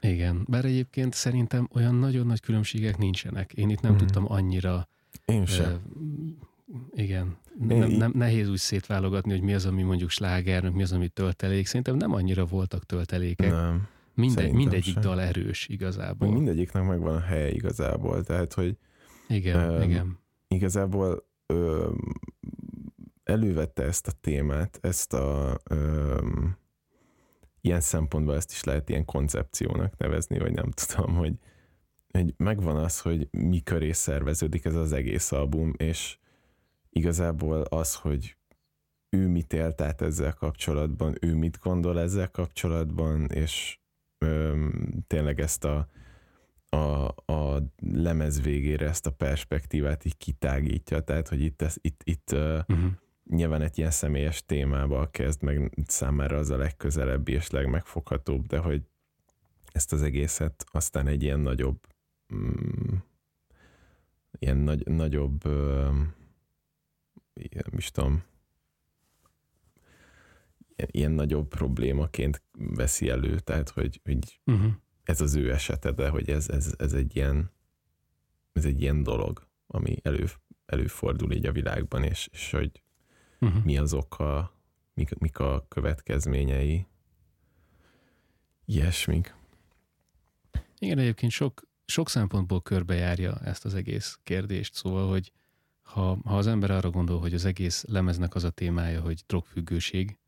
Igen, bár egyébként szerintem olyan nagyon nagy különbségek nincsenek. Én itt nem mm. tudtam annyira... Én sem. Igen, nem, nem, nehéz úgy szétválogatni, hogy mi az, ami mondjuk sláger, mi az, ami töltelék. Szerintem nem annyira voltak töltelékek. Nem. Minde, mindegyik sem. dal erős igazából. Mindegyiknek megvan a helye igazából, tehát hogy igen, um, igen. Igazából ö, elővette ezt a témát, ezt a um, ilyen szempontból ezt is lehet ilyen koncepciónak nevezni, vagy nem tudom, hogy, hogy megvan az, hogy mi köré szerveződik ez az egész album, és igazából az, hogy ő mit élt át ezzel kapcsolatban, ő mit gondol ezzel kapcsolatban, és öm, tényleg ezt a, a, a lemez végére ezt a perspektívát így kitágítja, tehát hogy itt, ez, itt, itt uh-huh nyilván egy ilyen személyes témába kezd, meg számára az a legközelebbi és legmegfoghatóbb, de hogy ezt az egészet aztán egy ilyen nagyobb mm, ilyen nagy, nagyobb uh, ilyen, is tudom, ilyen, ilyen nagyobb problémaként veszi elő, tehát hogy, hogy uh-huh. ez az ő esete, de hogy ez, ez, ez egy ilyen ez egy ilyen dolog, ami elő, előfordul így a világban, és, és hogy uh-huh. mi az oka, mik, mik a következményei, ilyesmik. Igen, egyébként sok, sok szempontból körbejárja ezt az egész kérdést, szóval, hogy ha, ha az ember arra gondol, hogy az egész lemeznek az a témája, hogy drogfüggőség,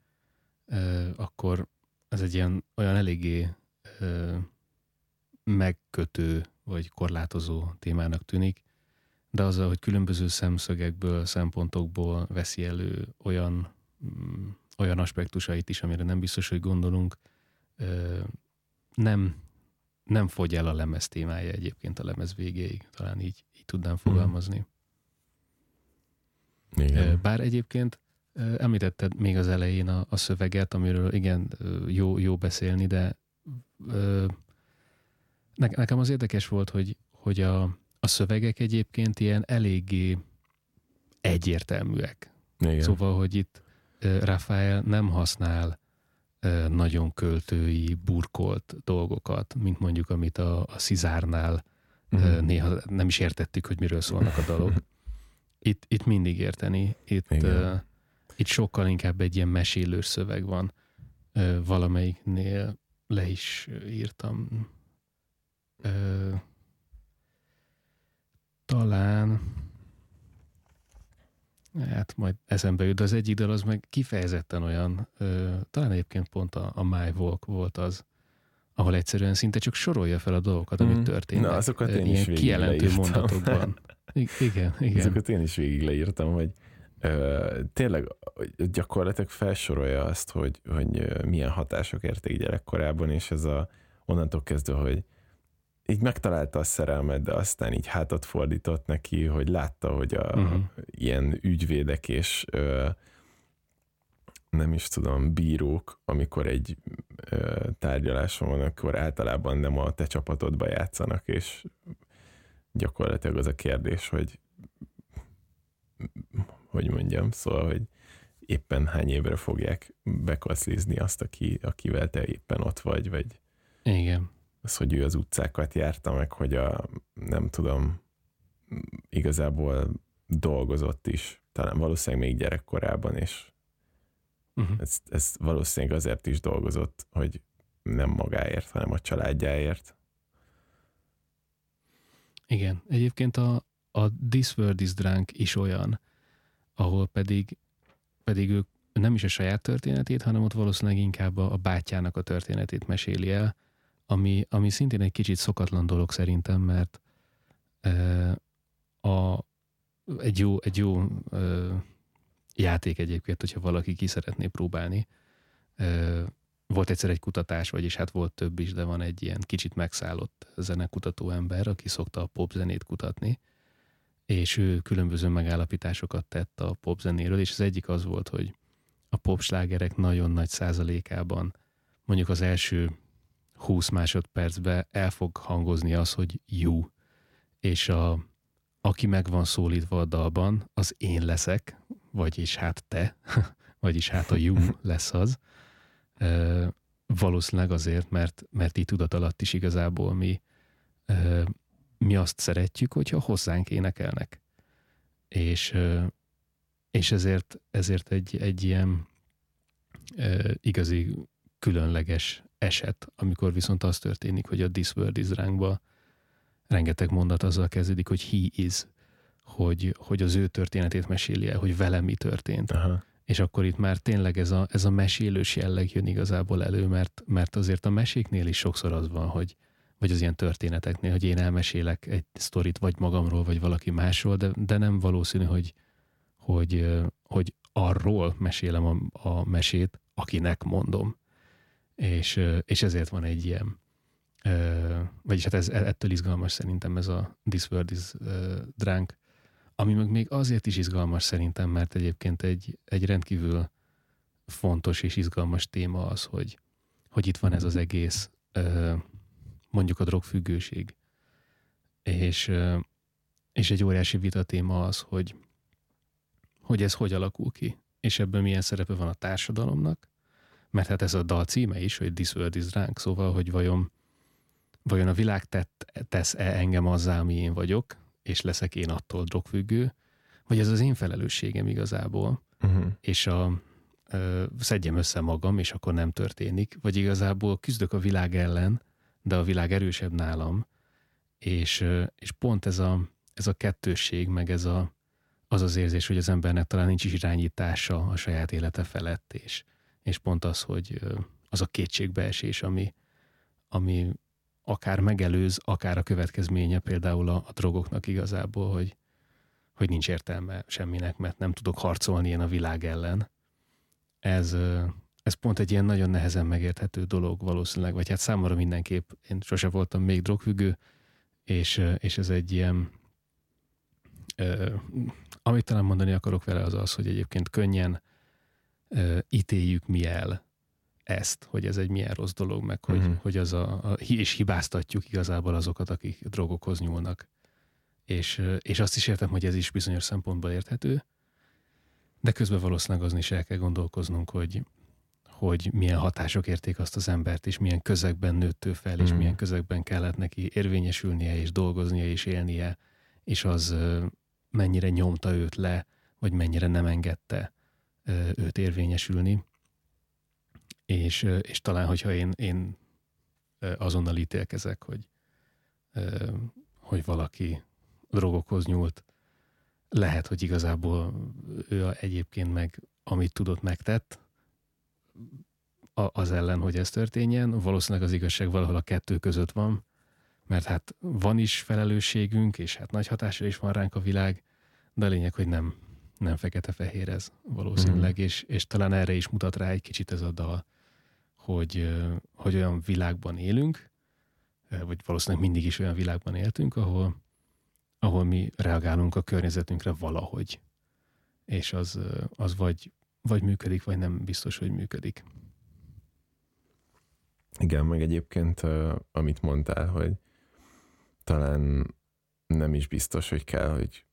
akkor ez egy ilyen olyan eléggé megkötő vagy korlátozó témának tűnik, de azzal, hogy különböző szemszögekből, szempontokból veszi elő olyan, mm, olyan aspektusait is, amire nem biztos, hogy gondolunk, nem, nem fogy el a lemez témája egyébként a lemez végéig. Talán így, így tudnám mhm. fogalmazni. Igen. Bár egyébként említetted még az elején a, a szöveget, amiről igen, jó, jó beszélni, de nekem az érdekes volt, hogy, hogy a, a szövegek egyébként ilyen eléggé egyértelműek. Igen. Szóval, hogy itt Rafael nem használ nagyon költői, burkolt dolgokat, mint mondjuk, amit a, a Szizárnál uh-huh. néha nem is értettük, hogy miről szólnak a dalok. Itt, itt mindig érteni. Itt, uh, itt sokkal inkább egy ilyen mesélős szöveg van. Uh, valamelyiknél le is írtam. Uh, talán hát majd eszembe jut, de az egyik dal az meg kifejezetten olyan, ö, talán egyébként pont a, a My Walk volt az, ahol egyszerűen szinte csak sorolja fel a dolgokat, amik mm. történnek. Na, azokat én ilyen is kijelentő mondatokban. I- igen, igen. Azokat én is végig leírtam, hogy ö, tényleg gyakorlatilag felsorolja azt, hogy, hogy milyen hatások érték gyerekkorában, és ez a onnantól kezdve, hogy így megtalálta a szerelmet, de aztán így hátat fordított neki, hogy látta, hogy a uh-huh. ilyen ügyvédek és ö, nem is tudom, bírók, amikor egy ö, tárgyaláson van, akkor általában nem a te csapatodba játszanak, és gyakorlatilag az a kérdés, hogy hogy mondjam, szóval, hogy éppen hány évre fogják bekaszlizni azt, aki, akivel te éppen ott vagy, vagy Igen. az, hogy ő az utcákat járta meg, hogy a, nem tudom, igazából dolgozott is, talán valószínűleg még gyerekkorában, és uh-huh. ez, ez valószínűleg azért is dolgozott, hogy nem magáért, hanem a családjáért. Igen, egyébként a, a This World is Drunk is olyan, ahol pedig, pedig ők nem is a saját történetét, hanem ott valószínűleg inkább a, a bátyjának a történetét meséli el, ami, ami szintén egy kicsit szokatlan dolog szerintem, mert e, a, egy jó, egy jó e, játék egyébként, hogyha valaki ki szeretné próbálni. E, volt egyszer egy kutatás, vagyis hát volt több is, de van egy ilyen kicsit megszállott zenekutató ember, aki szokta a popzenét kutatni, és ő különböző megállapításokat tett a popzenéről, és az egyik az volt, hogy a popslágerek nagyon nagy százalékában mondjuk az első 20 másodpercben el fog hangozni az, hogy you, és a, aki meg van szólítva a dalban, az én leszek, vagyis hát te, vagyis hát a you lesz az. Valószínűleg azért, mert, mert így tudat alatt is igazából mi mi azt szeretjük, hogyha hozzánk énekelnek. És, és ezért, ezért egy, egy ilyen igazi különleges eset, amikor viszont az történik, hogy a This World is ránkba rengeteg mondat azzal kezdődik, hogy he is, hogy, hogy az ő történetét meséli el, hogy vele mi történt. Aha. És akkor itt már tényleg ez a, ez a mesélős jelleg jön igazából elő, mert, mert azért a meséknél is sokszor az van, hogy, vagy az ilyen történeteknél, hogy én elmesélek egy sztorit vagy magamról, vagy valaki másról, de, de nem valószínű, hogy, hogy, hogy arról mesélem a, a mesét, akinek mondom. És, és ezért van egy ilyen, vagyis hát ez, ettől izgalmas szerintem ez a This World is Drunk, ami meg még azért is izgalmas szerintem, mert egyébként egy, egy rendkívül fontos és izgalmas téma az, hogy, hogy itt van ez az egész mondjuk a drogfüggőség. És, és egy óriási vita téma az, hogy, hogy ez hogy alakul ki, és ebben milyen szerepe van a társadalomnak, mert hát ez a dal címe is, hogy This World is ránk, szóval, hogy vajon, vajon a világ tett, tesz-e engem azzá, ami én vagyok, és leszek én attól drogfüggő, vagy ez az én felelősségem igazából, uh-huh. és a, ö, szedjem össze magam, és akkor nem történik, vagy igazából küzdök a világ ellen, de a világ erősebb nálam, és, és pont ez a, ez a kettősség, meg ez a, az az érzés, hogy az embernek talán nincs is irányítása a saját élete felett, és, és pont az, hogy az a kétségbeesés, ami, ami akár megelőz, akár a következménye például a, a drogoknak igazából, hogy, hogy nincs értelme semminek, mert nem tudok harcolni én a világ ellen. Ez, ez pont egy ilyen nagyon nehezen megérthető dolog valószínűleg, vagy hát számomra mindenképp, én sose voltam még drogfüggő, és, és ez egy ilyen, amit talán mondani akarok vele az az, hogy egyébként könnyen uh, ítéljük mi el ezt, hogy ez egy milyen rossz dolog, meg hogy, uh-huh. hogy az a, a, és hibáztatjuk igazából azokat, akik drogokhoz nyúlnak. És, és azt is értem, hogy ez is bizonyos szempontból érthető, de közben valószínűleg azon is el kell gondolkoznunk, hogy, hogy milyen hatások érték azt az embert, és milyen közegben nőtt ő fel, és mm. milyen közegben kellett neki érvényesülnie, és dolgoznia, és élnie, és az mennyire nyomta őt le, vagy mennyire nem engedte őt érvényesülni. És, és talán, hogyha én, én azonnal ítélkezek, hogy, hogy valaki drogokhoz nyúlt, lehet, hogy igazából ő egyébként meg amit tudott, megtett, az ellen, hogy ez történjen. Valószínűleg az igazság valahol a kettő között van, mert hát van is felelősségünk, és hát nagy hatásra is van ránk a világ, de a lényeg, hogy nem, nem fekete-fehér ez valószínűleg, mm. és, és talán erre is mutat rá egy kicsit ez a dal, hogy, hogy olyan világban élünk, vagy valószínűleg mindig is olyan világban éltünk, ahol, ahol mi reagálunk a környezetünkre valahogy. És az, az vagy vagy működik, vagy nem biztos, hogy működik. Igen, meg egyébként, amit mondtál, hogy talán nem is biztos, hogy kell, hogy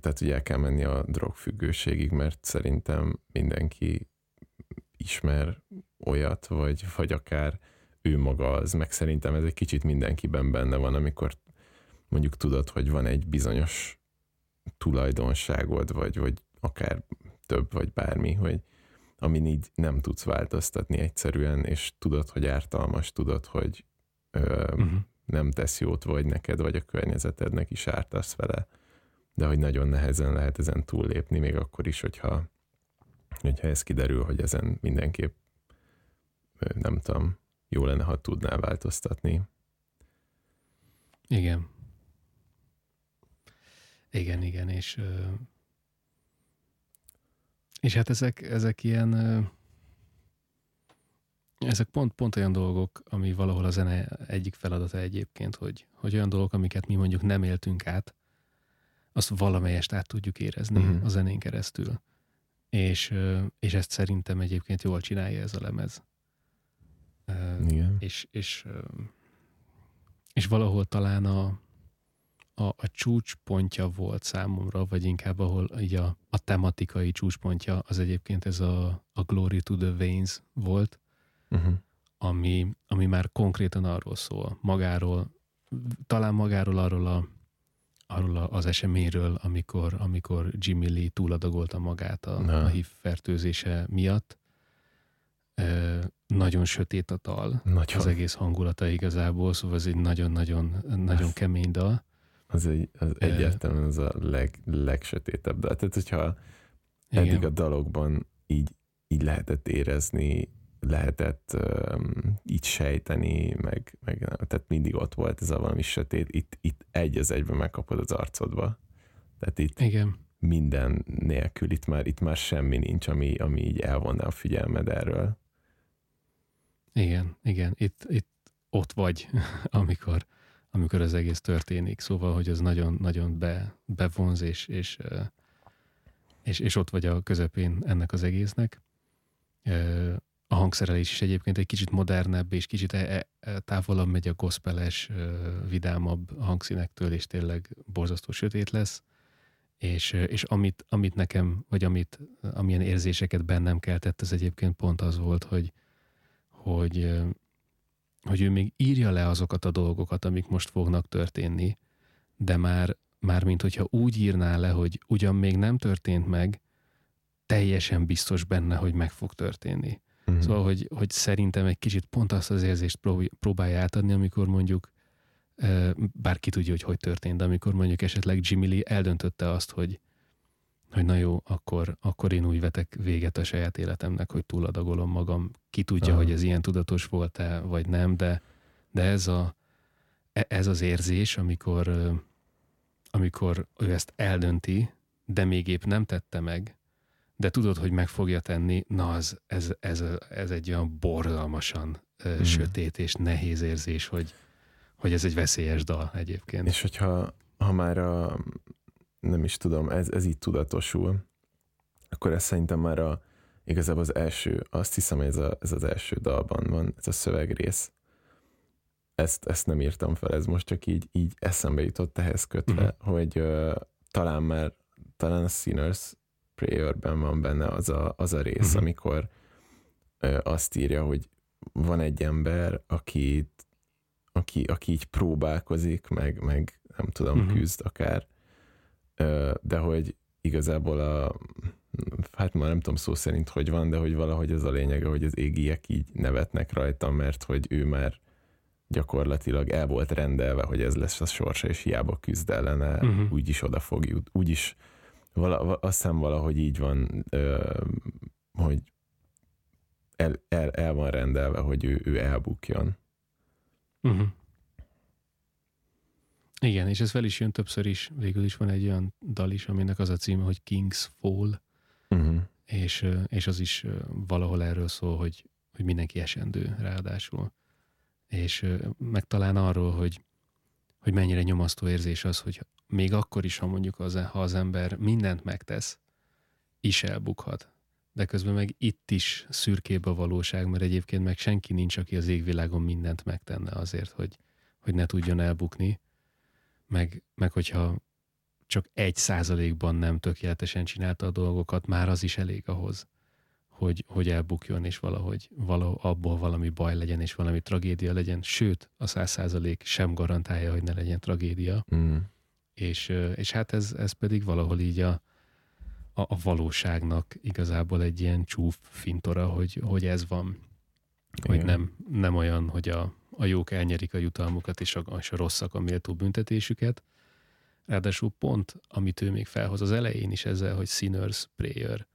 tehát hogy el kell menni a drogfüggőségig, mert szerintem mindenki ismer olyat, vagy, vagy akár ő maga az, meg szerintem ez egy kicsit mindenkiben benne van, amikor mondjuk tudod, hogy van egy bizonyos tulajdonságod, vagy, vagy akár több, vagy bármi, hogy amin így nem tudsz változtatni egyszerűen, és tudod, hogy ártalmas, tudod, hogy ö, uh-huh. nem tesz jót, vagy neked, vagy a környezetednek is ártasz vele, de hogy nagyon nehezen lehet ezen túllépni, még akkor is, hogyha, hogyha ez kiderül, hogy ezen mindenképp nem tudom, jó lenne, ha tudnál változtatni. Igen. Igen, igen, és és hát ezek, ezek ilyen ezek pont, pont olyan dolgok, ami valahol a zene egyik feladata egyébként, hogy, hogy olyan dolgok, amiket mi mondjuk nem éltünk át, azt valamelyest át tudjuk érezni uh-huh. a zenén keresztül. És, és ezt szerintem egyébként jól csinálja ez a lemez. Igen. És, és, és valahol talán a, a, a csúcspontja volt számomra, vagy inkább ahol így a, a tematikai csúcspontja, az egyébként ez a, a Glory to the Veins volt, uh-huh. ami, ami már konkrétan arról szól, magáról, talán magáról arról a arról az eseményről, amikor, amikor Jimmy Lee túladagolta magát a, a HIV fertőzése miatt, nagyon sötét a dal, nagyon. az egész hangulata igazából, szóval ez egy nagyon-nagyon nagyon kemény dal. Az, egy, az egyértelműen az a leg, legsötétebb dal. Tehát, hogyha Igen. eddig a dalokban így, így lehetett érezni, lehetett um, így sejteni, meg, meg tehát mindig ott volt ez a valami sötét, itt, itt egy az egyben megkapod az arcodba. Tehát itt Igen. minden nélkül, itt már, itt már semmi nincs, ami, ami így elvonná a figyelmed erről. Igen, igen, itt, itt ott vagy, amikor, amikor az egész történik, szóval, hogy az nagyon-nagyon be, bevonz, és, és, és, és ott vagy a közepén ennek az egésznek. A hangszerelés is egyébként egy kicsit modernebb, és kicsit e, e, távolabb megy a gospeles, vidámabb hangszínektől, és tényleg borzasztó sötét lesz. És, és amit, amit nekem, vagy amit, amilyen érzéseket bennem keltett, ez egyébként pont az volt, hogy, hogy, hogy ő még írja le azokat a dolgokat, amik most fognak történni, de már, már mint hogyha úgy írná le, hogy ugyan még nem történt meg, teljesen biztos benne, hogy meg fog történni. Mm-hmm. Szóval, hogy, hogy szerintem egy kicsit pont azt az érzést próbálja átadni, amikor mondjuk bárki tudja, hogy hogy történt, de amikor mondjuk esetleg Jimmy Lee eldöntötte azt, hogy, hogy na jó, akkor, akkor én úgy vetek véget a saját életemnek, hogy túladagolom magam. Ki tudja, Aha. hogy ez ilyen tudatos volt-e, vagy nem, de, de ez, a, e, ez az érzés, amikor, amikor ő ezt eldönti, de még épp nem tette meg, de tudod, hogy meg fogja tenni, na az, ez, ez, ez egy olyan borzalmasan hmm. sötét és nehéz érzés, hogy, hogy ez egy veszélyes dal egyébként. És hogyha ha már a, nem is tudom, ez, ez így tudatosul, akkor ez szerintem már a, igazából az első, azt hiszem, hogy ez, a, ez az első dalban van, ez a szövegrész. Ezt, ezt nem írtam fel, ez most csak így, így eszembe jutott ehhez kötve, uh-huh. hogy uh, talán már, talán a Sinners Prayer-ben van benne az a, az a rész, uh-huh. amikor uh, azt írja, hogy van egy ember, aki, aki, aki így próbálkozik, meg, meg nem tudom, uh-huh. küzd akár, de hogy igazából a, hát már nem tudom szó szerint, hogy van, de hogy valahogy ez a lényege, hogy az égiek így nevetnek rajta, mert hogy ő már gyakorlatilag el volt rendelve, hogy ez lesz a sorsa, és hiába küzd ellene, uh-huh. úgyis oda fog jut. Úgyis vala, azt hiszem valahogy így van, ö, hogy el, el, el van rendelve, hogy ő, ő elbukjon. Uh-huh. Igen, és ez fel is jön többször is. Végül is van egy olyan dal is, aminek az a címe, hogy King's Fall, uh-huh. és, és az is valahol erről szól, hogy, hogy mindenki esendő ráadásul. És meg talán arról, hogy, hogy mennyire nyomasztó érzés az, hogy még akkor is, ha mondjuk az, ha az ember mindent megtesz, is elbukhat. De közben meg itt is szürkébb a valóság, mert egyébként meg senki nincs, aki az égvilágon mindent megtenne azért, hogy, hogy ne tudjon elbukni meg, meg hogyha csak egy százalékban nem tökéletesen csinálta a dolgokat, már az is elég ahhoz, hogy, hogy elbukjon, és valahogy valahogy abból valami baj legyen, és valami tragédia legyen. Sőt, a száz százalék sem garantálja, hogy ne legyen tragédia. Mm. És, és hát ez, ez pedig valahol így a, a, a valóságnak igazából egy ilyen csúf fintora, hogy, hogy ez van. Hogy Igen. nem, nem olyan, hogy a, a jók elnyerik a jutalmukat, és a, és a rosszak a méltó büntetésüket. Ráadásul pont, amit ő még felhoz az elején is ezzel, hogy sinners prayer,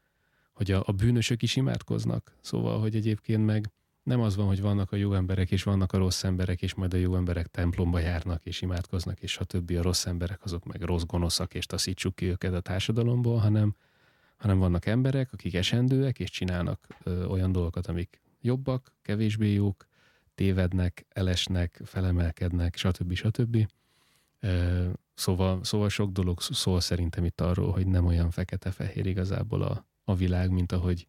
hogy a, a bűnösök is imádkoznak. Szóval, hogy egyébként meg nem az van, hogy vannak a jó emberek, és vannak a rossz emberek, és majd a jó emberek templomba járnak, és imádkoznak, és a többi a rossz emberek, azok meg rossz gonoszak, és taszítsuk ki őket a társadalomból, hanem, hanem vannak emberek, akik esendőek, és csinálnak ö, olyan dolgokat, amik jobbak, kevésbé jók, tévednek, elesnek, felemelkednek, stb. stb. Ö, Szóval, szóval sok dolog szól szerintem itt arról, hogy nem olyan fekete-fehér igazából a, a világ, mint ahogy,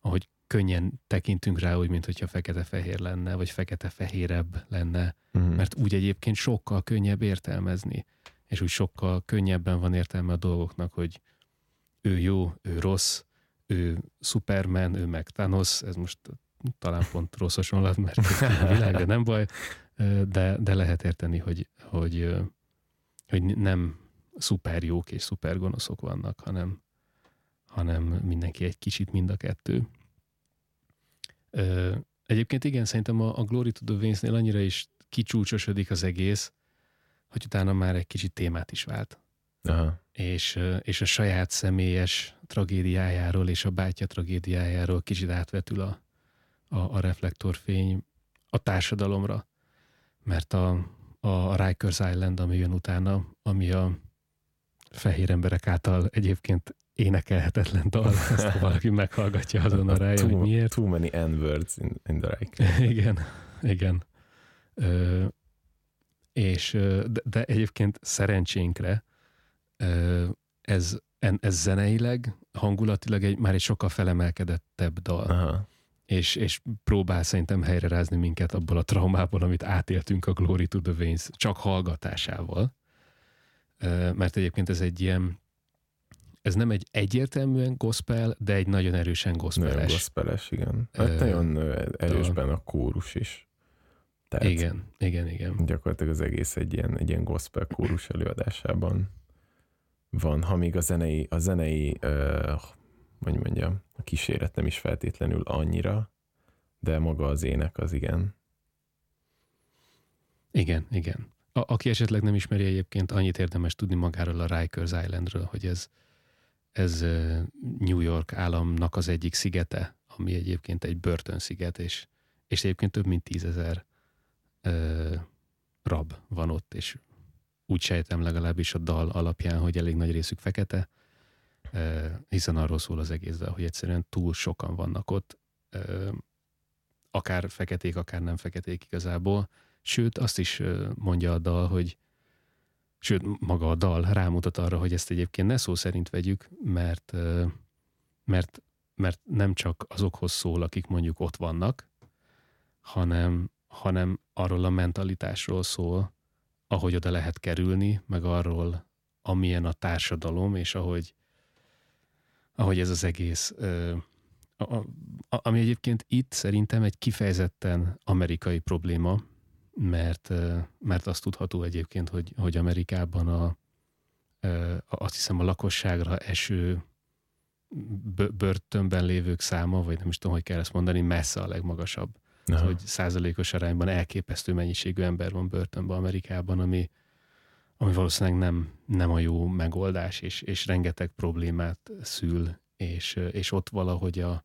ahogy könnyen tekintünk rá, úgy, mint hogyha fekete-fehér lenne, vagy fekete-fehérebb lenne, Mm. mert úgy egyébként sokkal könnyebb értelmezni, és úgy sokkal könnyebben van értelme a dolgoknak, hogy ő jó, ő rossz, ő Superman, ő meg Thanos, ez most talán pont rossz hasonlat, mert a világ, de nem baj, de, de lehet érteni, hogy, hogy, hogy nem szuper jók és szuper gonoszok vannak, hanem, hanem mindenki egy kicsit mind a kettő. Ö, egyébként igen, szerintem a, a Glory to the Wings-nél annyira is kicsúcsosodik az egész, hogy utána már egy kicsit témát is vált. Aha. És, és a saját személyes tragédiájáról és a bátyja tragédiájáról kicsit átvetül a, a, a reflektorfény a társadalomra. Mert a, a Rikers Island, ami jön utána, ami a fehér emberek által egyébként énekelhetetlen dal, ezt ha valaki meghallgatja, azonnal rájön, hogy too, miért. too many N-words in, in the right. Igen, igen. Ö, és, de, de egyébként szerencsénkre ö, ez, en- ez zeneileg, hangulatilag egy, már egy sokkal felemelkedettebb dal, Aha. és, és próbál szerintem helyrerázni minket abból a traumából, amit átéltünk a Glory to the Veins csak hallgatásával. Ö, Mert egyébként ez egy ilyen, ez nem egy egyértelműen gospel, de egy nagyon erősen Nagyon gospeles. gospeles, igen. Hát Ö, nagyon ö, erős benne a kórus is. Tehát Igen, igen, igen. gyakorlatilag az egész egy ilyen, egy ilyen gospel kórus előadásában van, ha még a zenei, a zenei ö, hogy mondjam, a kíséret nem is feltétlenül annyira, de maga az ének az igen. Igen, igen. A, aki esetleg nem ismeri egyébként, annyit érdemes tudni magáról a Rikers Islandről, hogy ez, ez New York államnak az egyik szigete, ami egyébként egy börtönsziget, és, és egyébként több mint tízezer rab van ott, és úgy sejtem legalábbis a dal alapján, hogy elég nagy részük fekete, hiszen arról szól az egész hogy egyszerűen túl sokan vannak ott, akár feketék, akár nem feketék igazából, Sőt, azt is mondja a dal, hogy sőt, maga a dal rámutat arra, hogy ezt egyébként ne szó szerint vegyük, mert, mert, mert nem csak azokhoz szól, akik mondjuk ott vannak, hanem, hanem arról a mentalitásról szól, ahogy oda lehet kerülni, meg arról, amilyen a társadalom, és ahogy, ahogy ez az egész ami egyébként itt szerintem egy kifejezetten amerikai probléma, mert, mert azt tudható egyébként, hogy, hogy Amerikában a, a, azt hiszem a lakosságra eső bö- börtönben lévők száma, vagy nem is tudom, hogy kell ezt mondani, messze a legmagasabb. Aha. Hogy százalékos arányban elképesztő mennyiségű ember van börtönben Amerikában, ami, ami valószínűleg nem, nem a jó megoldás, és, és rengeteg problémát szül, és, és ott valahogy a,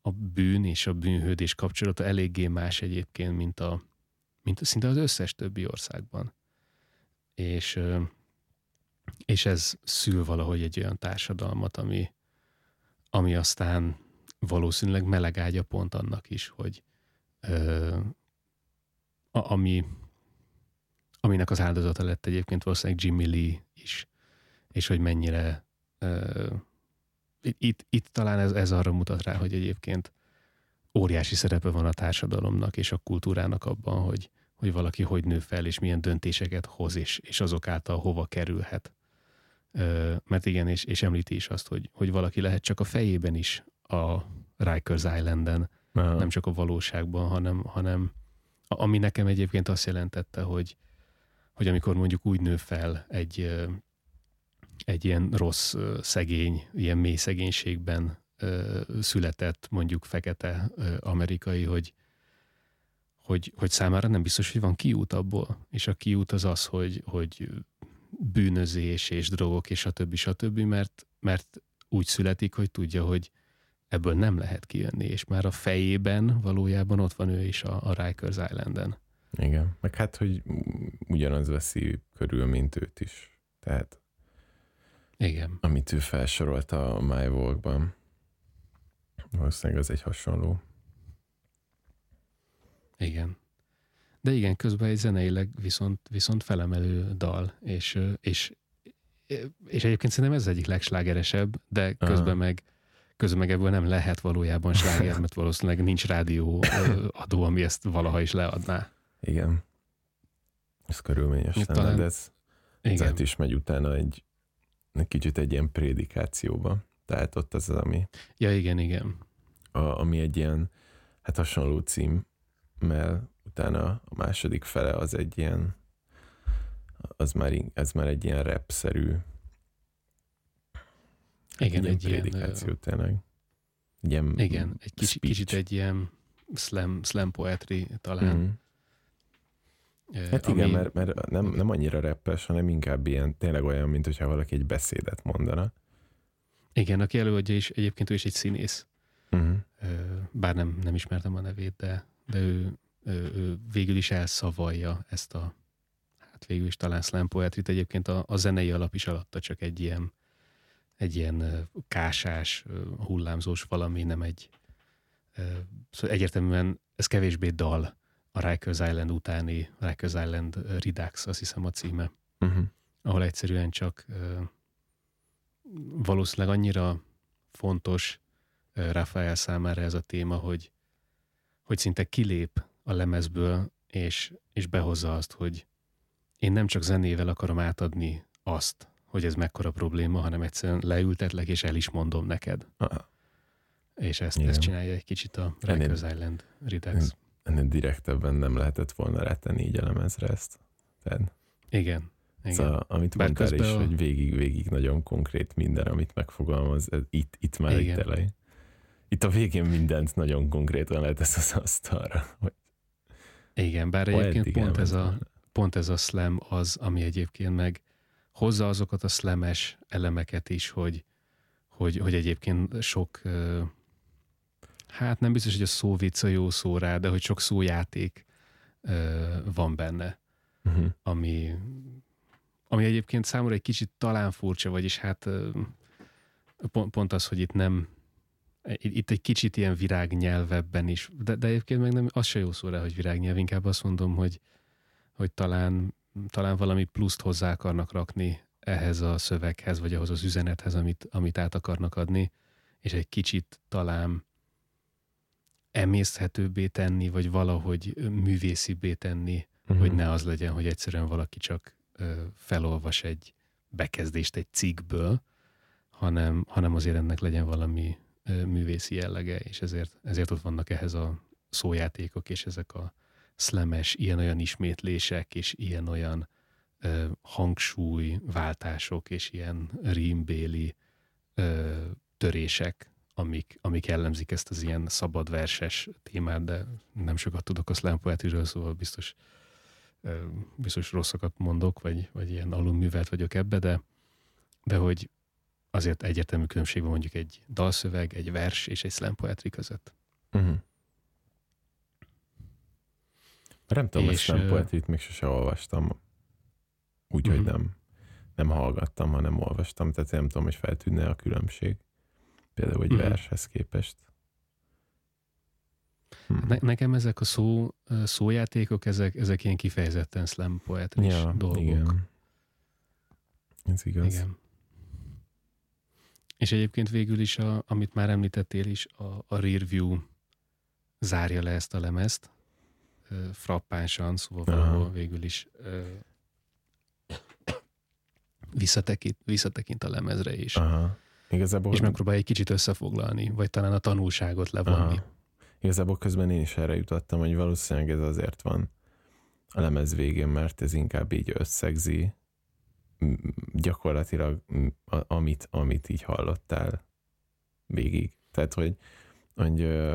a bűn és a bűnhődés kapcsolata eléggé más egyébként, mint, a, mint szinte az összes többi országban. És, és ez szül valahogy egy olyan társadalmat, ami, ami aztán valószínűleg meleg pont annak is, hogy ö, a, ami, aminek az áldozata lett egyébként valószínűleg Jimmy Lee is, és hogy mennyire ö, itt, itt talán ez, ez arra mutat rá, hogy egyébként óriási szerepe van a társadalomnak és a kultúrának abban, hogy, hogy valaki hogy nő fel, és milyen döntéseket hoz, és, és azok által hova kerülhet. Ö, mert igen, és, és említi is azt, hogy, hogy valaki lehet csak a fejében is a Rikers Islanden, Aha. nem csak a valóságban, hanem, hanem ami nekem egyébként azt jelentette, hogy, hogy amikor mondjuk úgy nő fel egy, egy ilyen rossz, szegény, ilyen mély szegénységben született mondjuk fekete amerikai, hogy, hogy, hogy számára nem biztos, hogy van kiút abból. És a kiút az az, hogy, hogy bűnözés és drogok és stb. stb. Mert, mert úgy születik, hogy tudja, hogy ebből nem lehet kijönni, és már a fejében valójában ott van ő is a, a Rikers Islanden. Igen, meg hát, hogy ugyanaz veszi körül, mint őt is. Tehát igen. Amit ő felsorolt a My Walk-ban. Valószínűleg az egy hasonló. Igen. De igen, közben egy zeneileg viszont, viszont felemelő dal, és, és, és egyébként szerintem ez az egyik legslágeresebb, de közben Aha. meg közben meg ebből nem lehet valójában sláger, mert valószínűleg nincs rádió adó, ami ezt valaha is leadná. Igen. Ez körülményes lenne, talán... de ez, ez is megy utána egy, egy kicsit egy ilyen prédikációba. Tehát ott az az, ami... Ja, igen, igen. A, ami egy ilyen, hát hasonló cím, mert utána a második fele az egy ilyen, az már, ez már egy ilyen rap-szerű igen, egy, egy prédikáció ilyen, tényleg. Egy ilyen igen, egy kicsi, kicsit egy ilyen slam, slam poetry talán. Mm. Hát ami... igen, mert, mert nem, nem annyira reppes, hanem inkább ilyen, tényleg olyan, mint hogyha valaki egy beszédet mondana. Igen, aki előadja is, egyébként ő is egy színész. Uh-huh. Bár nem, nem ismertem a nevét, de, de ő, ő, ő végül is elszavalja ezt a, hát végül is talán slam poetrit. Egyébként a, a zenei alap is alatta csak egy ilyen, egy ilyen kásás, hullámzós valami, nem egy, szóval egyértelműen ez kevésbé dal, a Rikers Island utáni Rikers Island Redux, azt hiszem a címe, uh-huh. ahol egyszerűen csak valószínűleg annyira fontos Rafael számára ez a téma, hogy, hogy szinte kilép a lemezből, és, és behozza azt, hogy én nem csak zenével akarom átadni azt, hogy ez mekkora probléma, hanem egyszerűen leültetlek, és el is mondom neked. Aha. És ezt, ezt csinálja egy kicsit a Rikers Island Redux ennél direktebben nem lehetett volna rátenni így elemezre ezt. Tehát, igen. Igen. Szóval, amit Bár mondtál is, a... hogy végig-végig nagyon konkrét minden, amit megfogalmaz, ez itt, itt már Igen. egy elej. Itt a végén mindent nagyon konkrétan lehet ez az asztalra. Hogy... Igen, bár egyébként pont ez, a, pont ez a slam az, ami egyébként meg hozza azokat a slames elemeket is, hogy, hogy, hogy egyébként sok hát nem biztos, hogy a szó vicc a jó szó rá, de hogy sok szójáték van benne, uh-huh. ami, ami egyébként számomra egy kicsit talán furcsa, vagyis hát pont, pont az, hogy itt nem, itt egy kicsit ilyen virágnyelvebben is, de, de egyébként meg nem, az se jó szó rá, hogy virágnyelv, inkább azt mondom, hogy, hogy talán, talán valami pluszt hozzá akarnak rakni ehhez a szöveghez, vagy ahhoz az üzenethez, amit, amit át akarnak adni, és egy kicsit talán emészhetőbbé tenni, vagy valahogy művészibbé tenni, uh-huh. hogy ne az legyen, hogy egyszerűen valaki csak felolvas egy bekezdést egy cikkből, hanem, hanem azért ennek legyen valami művészi jellege, és ezért, ezért ott vannak ehhez a szójátékok, és ezek a szlemes, ilyen-olyan ismétlések, és ilyen-olyan ö, hangsúly, váltások, és ilyen rímbéli ö, törések, amik, amik jellemzik ezt az ilyen szabad verses témát, de nem sokat tudok a slam poetryről, szóval biztos, biztos rosszakat mondok, vagy, vagy ilyen alulművelt vagyok ebbe, de, de hogy azért egyértelmű különbség van mondjuk egy dalszöveg, egy vers és egy slam poetry között. Uh-huh. Nem tudom, és, a slam poetryt még sose olvastam. Úgy, uh-huh. hogy nem, nem hallgattam, hanem olvastam, tehát nem tudom, hogy feltűnne a különbség. Például egy mm. vershez képest. Hm. Ne, nekem ezek a szó, szójátékok, ezek, ezek ilyen kifejezetten slam poetris ja, dolgok. Igen. Ez igaz. Igen. És egyébként végül is, a, amit már említettél is, a, a Rear View zárja le ezt a lemezt. frappánsan, szóval Aha. valahol végül is ö, visszatekint, visszatekint a lemezre is. Aha. Igazából, És megpróbálja egy kicsit összefoglalni, vagy talán a tanulságot levonni. Aha. Igazából közben én is erre jutottam, hogy valószínűleg ez azért van a lemez végén, mert ez inkább így összegzi gyakorlatilag amit, amit így hallottál végig. Tehát, hogy, hogy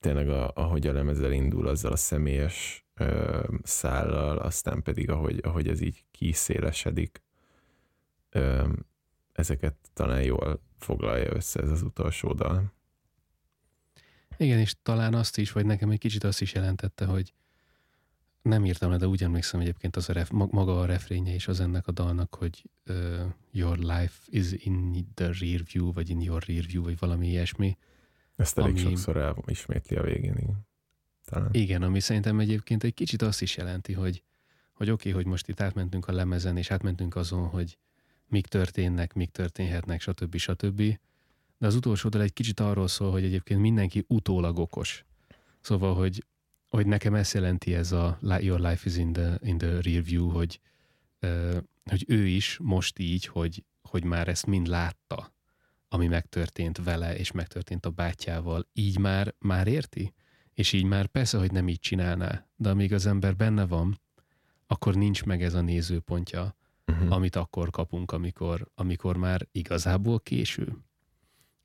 tényleg a, ahogy a lemez elindul azzal a személyes ö, szállal, aztán pedig ahogy, ahogy ez így kiszélesedik, ö, ezeket talán jól foglalja össze ez az utolsó dal. Igen, és talán azt is, vagy nekem egy kicsit azt is jelentette, hogy nem írtam le, de úgy emlékszem egyébként az a ref, mag- maga a refrénye is az ennek a dalnak, hogy uh, your life is in the rear view, vagy in your rear view, vagy valami ilyesmi. Ezt elég Ami- sokszor elismétli a végén, igen. Talán. Igen, ami szerintem egyébként egy kicsit azt is jelenti, hogy, hogy oké, okay, hogy most itt átmentünk a lemezen, és átmentünk azon, hogy mik történnek, mik történhetnek, stb. stb. De az utolsó dal egy kicsit arról szól, hogy egyébként mindenki utólag okos. Szóval, hogy, hogy nekem ezt jelenti ez a Your life is in the, in the rear view, hogy, hogy ő is most így, hogy, hogy már ezt mind látta, ami megtörtént vele, és megtörtént a bátyával, így már, már érti? És így már persze, hogy nem így csinálná, de amíg az ember benne van, akkor nincs meg ez a nézőpontja, Uh-huh. amit akkor kapunk, amikor, amikor már igazából késő.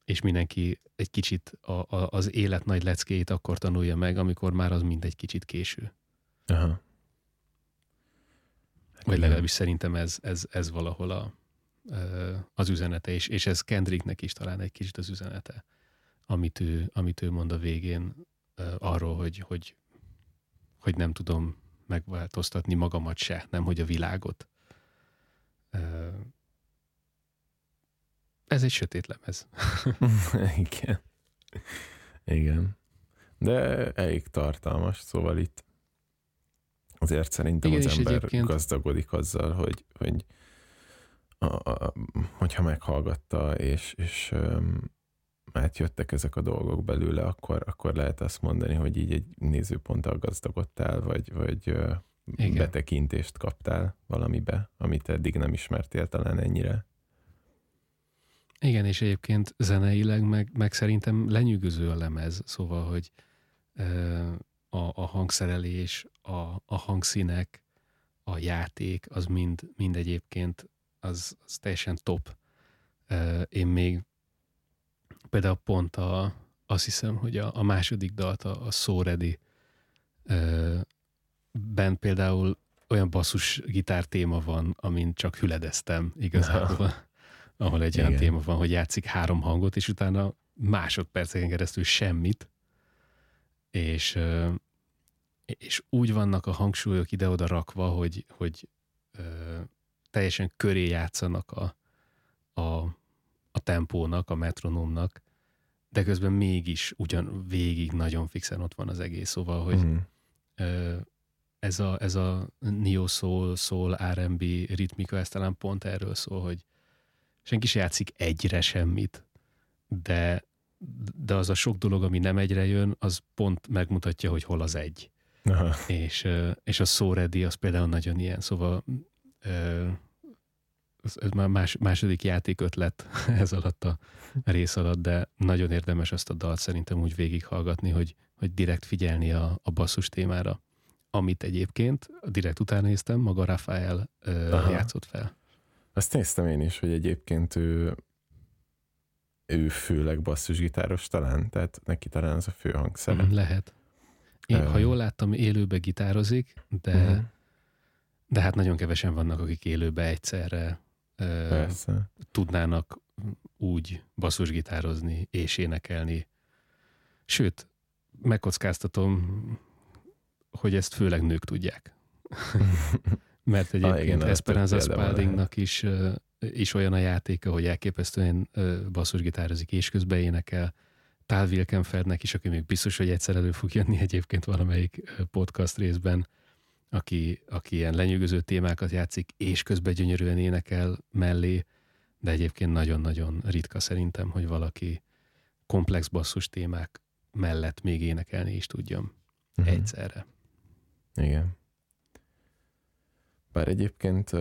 És mindenki egy kicsit a, a, az élet nagy leckéit akkor tanulja meg, amikor már az mind egy kicsit késő. Aha. Vagy legalábbis szerintem ez, ez, ez valahol a, az üzenete, és, és ez Kendricknek is talán egy kicsit az üzenete, amit ő, amit ő mond a végén arról, hogy, hogy, hogy nem tudom megváltoztatni magamat se, nem hogy a világot. Ez egy sötét lemez. Igen. Igen. De elég tartalmas, szóval itt azért szerintem Igen, az ember egyébként- gazdagodik azzal, hogy, hogy a, a, hogyha meghallgatta, és, és um, átjöttek ezek a dolgok belőle, akkor, akkor lehet azt mondani, hogy így egy nézőponttal gazdagodtál, vagy, vagy uh, Igen. betekintést kaptál valamibe, amit eddig nem ismertél talán ennyire. Igen, és egyébként zeneileg meg, meg szerintem lenyűgöző a lemez, szóval, hogy a, a hangszerelés, a, a hangszínek, a játék, az mind, mind egyébként az, az teljesen top. Én még például pont a, azt hiszem, hogy a, a második dalt, a, a So Ready, ben például olyan basszus gitár téma van, amin csak hüledeztem igazából. Ahol egy olyan Igen. téma van, hogy játszik három hangot, és utána másodperceken keresztül semmit, és, és úgy vannak a hangsúlyok ide-oda rakva, hogy, hogy teljesen köré játszanak a, a, a tempónak, a metronómnak, de közben mégis ugyan végig nagyon fixen ott van az egész, szóval, hogy ö, ez a, ez a neo soul, soul, R&B ritmika, ez talán pont erről szól, hogy senki se játszik egyre semmit, de, de az a sok dolog, ami nem egyre jön, az pont megmutatja, hogy hol az egy. Aha. És, és a Ready az például nagyon ilyen, szóval ez ez már más, második játékötlet ez alatt a rész alatt, de nagyon érdemes azt a dalt szerintem úgy végighallgatni, hogy, hogy direkt figyelni a, a basszus témára, amit egyébként direkt utána néztem, maga Rafael Aha. játszott fel. Azt néztem én is, hogy egyébként ő, ő főleg basszusgitáros talán, tehát neki talán az a fő hangszere. Mhm, Lehet. Én, ha jól láttam, élőbe gitározik, de, Mhm. de hát nagyon kevesen vannak, akik élőbe egyszerre ö, Persze. tudnának úgy basszusgitározni és énekelni. Sőt, megkockáztatom, hogy ezt főleg nők tudják. Mert Ah, igen, egyébként Esperanza több példa van Spaldingnak is, is olyan a játéka, hogy elképesztően basszusgitározik és közben énekel. Tal Wilkenfeldnek is, aki még biztos, hogy egyszer elő fog jönni egyébként valamelyik podcast részben, aki, aki ilyen lenyűgöző témákat játszik, és közben gyönyörűen énekel mellé, de egyébként nagyon-nagyon ritka szerintem, hogy valaki komplex basszus témák mellett még énekelni is tudjon Mhm. egyszerre. Igen. Bár egyébként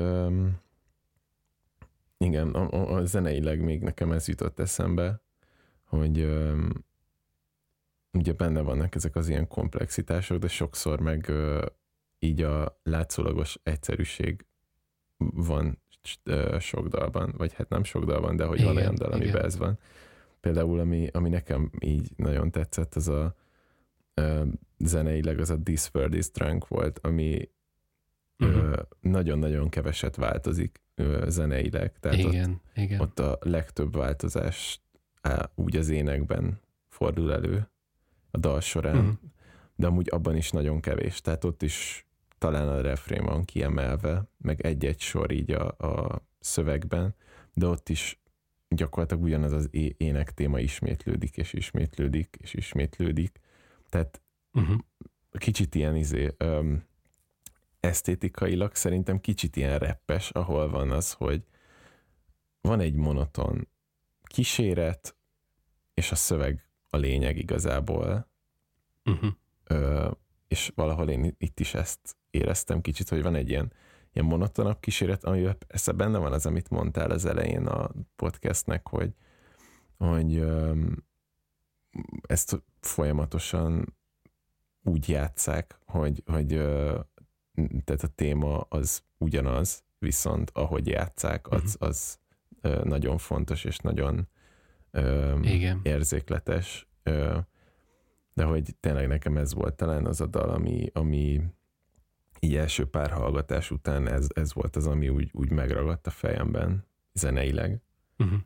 igen, a, a, zeneileg még nekem ez jutott eszembe, hogy ugye benne vannak ezek az ilyen komplexitások, de sokszor meg így a látszólagos egyszerűség van sok dalban, vagy hát nem sok dalban, de hogy igen, van olyan dal, amiben igen. ez van. Például, ami, ami nekem így nagyon tetszett, az a uh, zeneileg az a This World is Drunk volt, ami uh-huh. nagyon-nagyon keveset változik zeneileg. Tehát igen, ott, igen. ott a legtöbb változás á, úgy az énekben fordul elő a dal során, uh-huh. de amúgy abban is nagyon kevés. Tehát ott is talán a refrén van kiemelve, meg egy-egy sor így a, a szövegben, de ott is gyakorlatilag ugyanaz az ének téma ismétlődik, és ismétlődik, és ismétlődik. Tehát uh-huh. kicsit ilyen izé, um, esztétikailag szerintem kicsit ilyen reppes, ahol van az, hogy van egy monoton kíséret, és a szöveg a lényeg igazából. Uh-huh. Ö, és valahol én itt is ezt éreztem kicsit, hogy van egy ilyen, ilyen monotonabb kíséret, amiben persze benne van az, amit mondtál az elején a podcastnek, hogy, hogy ö, ezt folyamatosan úgy játszák, hogy, hogy tehát a téma az ugyanaz, viszont ahogy játszák, az, uh-huh. az nagyon fontos és nagyon Igen. érzékletes. De hogy tényleg nekem ez volt talán az a dal, ami, ami így első pár hallgatás után ez, ez volt az, ami úgy, úgy megragadt a fejemben zeneileg. Uh-huh.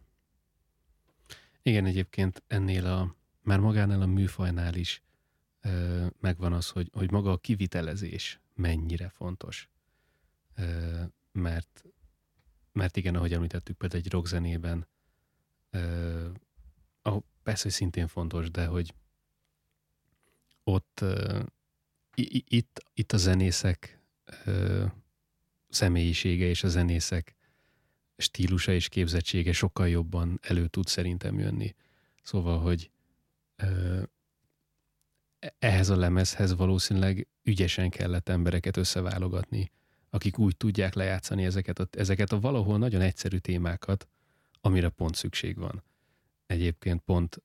Igen, egyébként ennél a, már magánál a műfajnál is ö, megvan az, hogy, hogy maga a kivitelezés mennyire fontos. Mert, mert igen, ahogy említettük, például egy rockzenében, ahol persze, hogy szintén fontos, de hogy ott itt, itt a zenészek személyisége és a zenészek stílusa és képzettsége sokkal jobban elő tud szerintem jönni. Szóval, hogy ehhez a lemezhez valószínűleg ügyesen kellett embereket összeválogatni, akik úgy tudják lejátszani ezeket a, ezeket a valahol nagyon egyszerű témákat, amire pont szükség van. Egyébként pont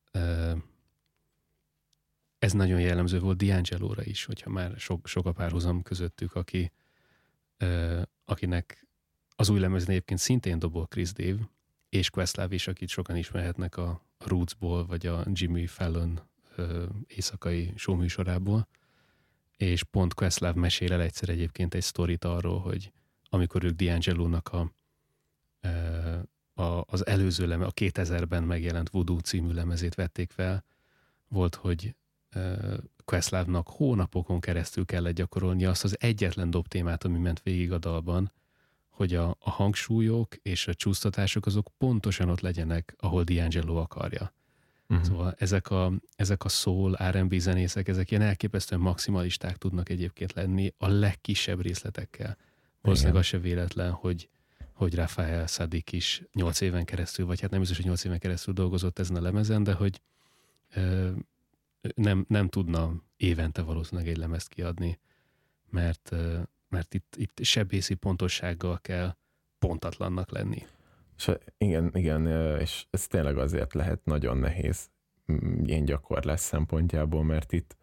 ez nagyon jellemző volt D'Angelo-ra is, hogyha már sok, sok a párhuzam közöttük, aki, akinek az új lemezén egyébként szintén dobol Chris Dave, és Questlove is, akit sokan ismerhetnek a Rootsból, vagy a Jimmy Fallon éjszakai showműsorából, és pont Questlove mesél el egyszer egyébként egy sztorit arról, hogy amikor ők D'Angelo-nak a, a, az előző lemez, a 2000-ben megjelent Voodoo című lemezét vették fel, volt, hogy Questlove-nak hónapokon keresztül kellett gyakorolni azt az egyetlen dobtémát, ami ment végig a dalban, hogy a, a hangsúlyok és a csúsztatások azok pontosan ott legyenek, ahol D'Angelo akarja. Uh-huh. Szóval ezek a, ezek a soul, R&B zenészek, ezek ilyen elképesztően maximalisták tudnak egyébként lenni a legkisebb részletekkel. Valószínűleg az se véletlen, hogy, hogy Rafael Sadik is nyolc éven keresztül, vagy hát nem biztos, hogy nyolc éven keresztül dolgozott ezen a lemezen, de hogy ö, nem, nem tudna évente valószínűleg egy lemezt kiadni, mert, ö, mert itt, itt sebészi pontossággal kell pontatlannak lenni. És igen, igen, és ez tényleg azért lehet nagyon nehéz ilyen gyakorlás szempontjából, mert itt,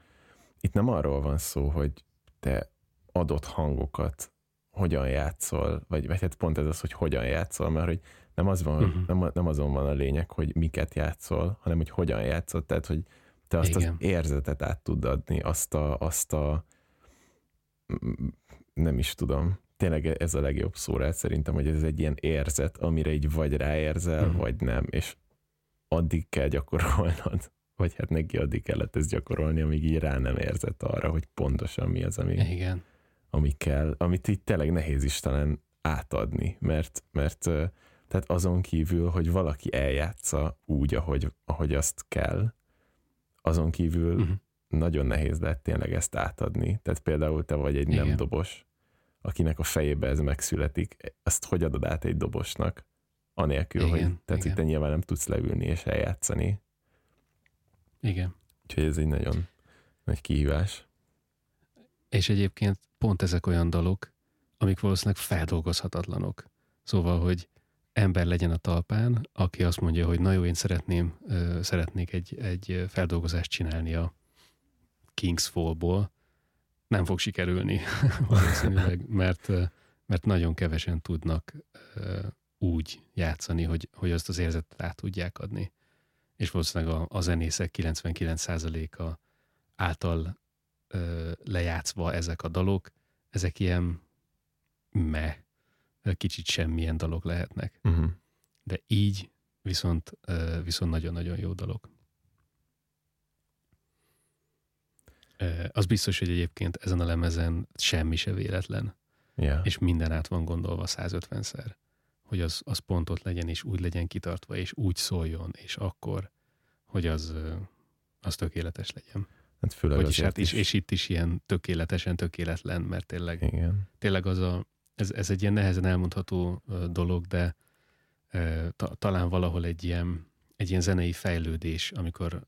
itt nem arról van szó, hogy te adott hangokat hogyan játszol, vagy, vagy hát pont ez az, hogy hogyan játszol, mert hogy nem, az van, uh-huh. nem, nem azon van a lényeg, hogy miket játszol, hanem hogy hogyan játszol, tehát hogy te azt Igen. az érzetet át tud adni, azt a, azt a nem is tudom, tényleg ez a legjobb szó rá szerintem, hogy ez egy ilyen érzet, amire így vagy ráérzel, uh-huh. vagy nem, és addig kell gyakorolnod, vagy hát neki addig kellett ezt gyakorolni, amíg így rá nem érzett arra, hogy pontosan mi az, ami, Igen. ami kell, amit így tényleg nehéz is talán átadni, mert, mert tehát azon kívül, hogy valaki eljátsza úgy, ahogy, ahogy azt kell, azon kívül uh-huh. nagyon nehéz lehet tényleg ezt átadni. Tehát például te vagy egy Igen. nem dobos, akinek a fejébe ez megszületik, azt hogy adod át egy dobosnak, anélkül, igen, hogy tehát igen. itt nyilván nem tudsz leülni és eljátszani. Igen. Úgyhogy ez egy nagyon nagy kihívás. és egyébként pont ezek olyan dalok, amik valószínűleg feldolgozhatatlanok. Szóval, hogy ember legyen a talpán, aki azt mondja, hogy na jó, én szeretném, szeretnék egy, egy feldolgozást csinálni a Kings Fall-ból, nem fog sikerülni valószínűleg, mert, mert nagyon kevesen tudnak úgy játszani, hogy, hogy azt az érzetet át tudják adni. És valószínűleg a, a zenészek 99%-a által ö, lejátszva ezek a dalok, ezek ilyen me, kicsit semmilyen dalok lehetnek. Uh-huh. De így viszont, ö, viszont nagyon-nagyon jó dalok. Az biztos, hogy egyébként ezen a lemezen semmi se véletlen. Yeah. És minden át van gondolva 150-szer. Hogy az, az pontot legyen, és úgy legyen kitartva, és úgy szóljon, és akkor, hogy az, az tökéletes legyen. Hát főleg is, hát is, és itt is ilyen tökéletesen tökéletlen, mert tényleg, Igen. tényleg az a, ez, ez egy ilyen nehezen elmondható dolog, de ta, talán valahol egy ilyen, egy ilyen zenei fejlődés, amikor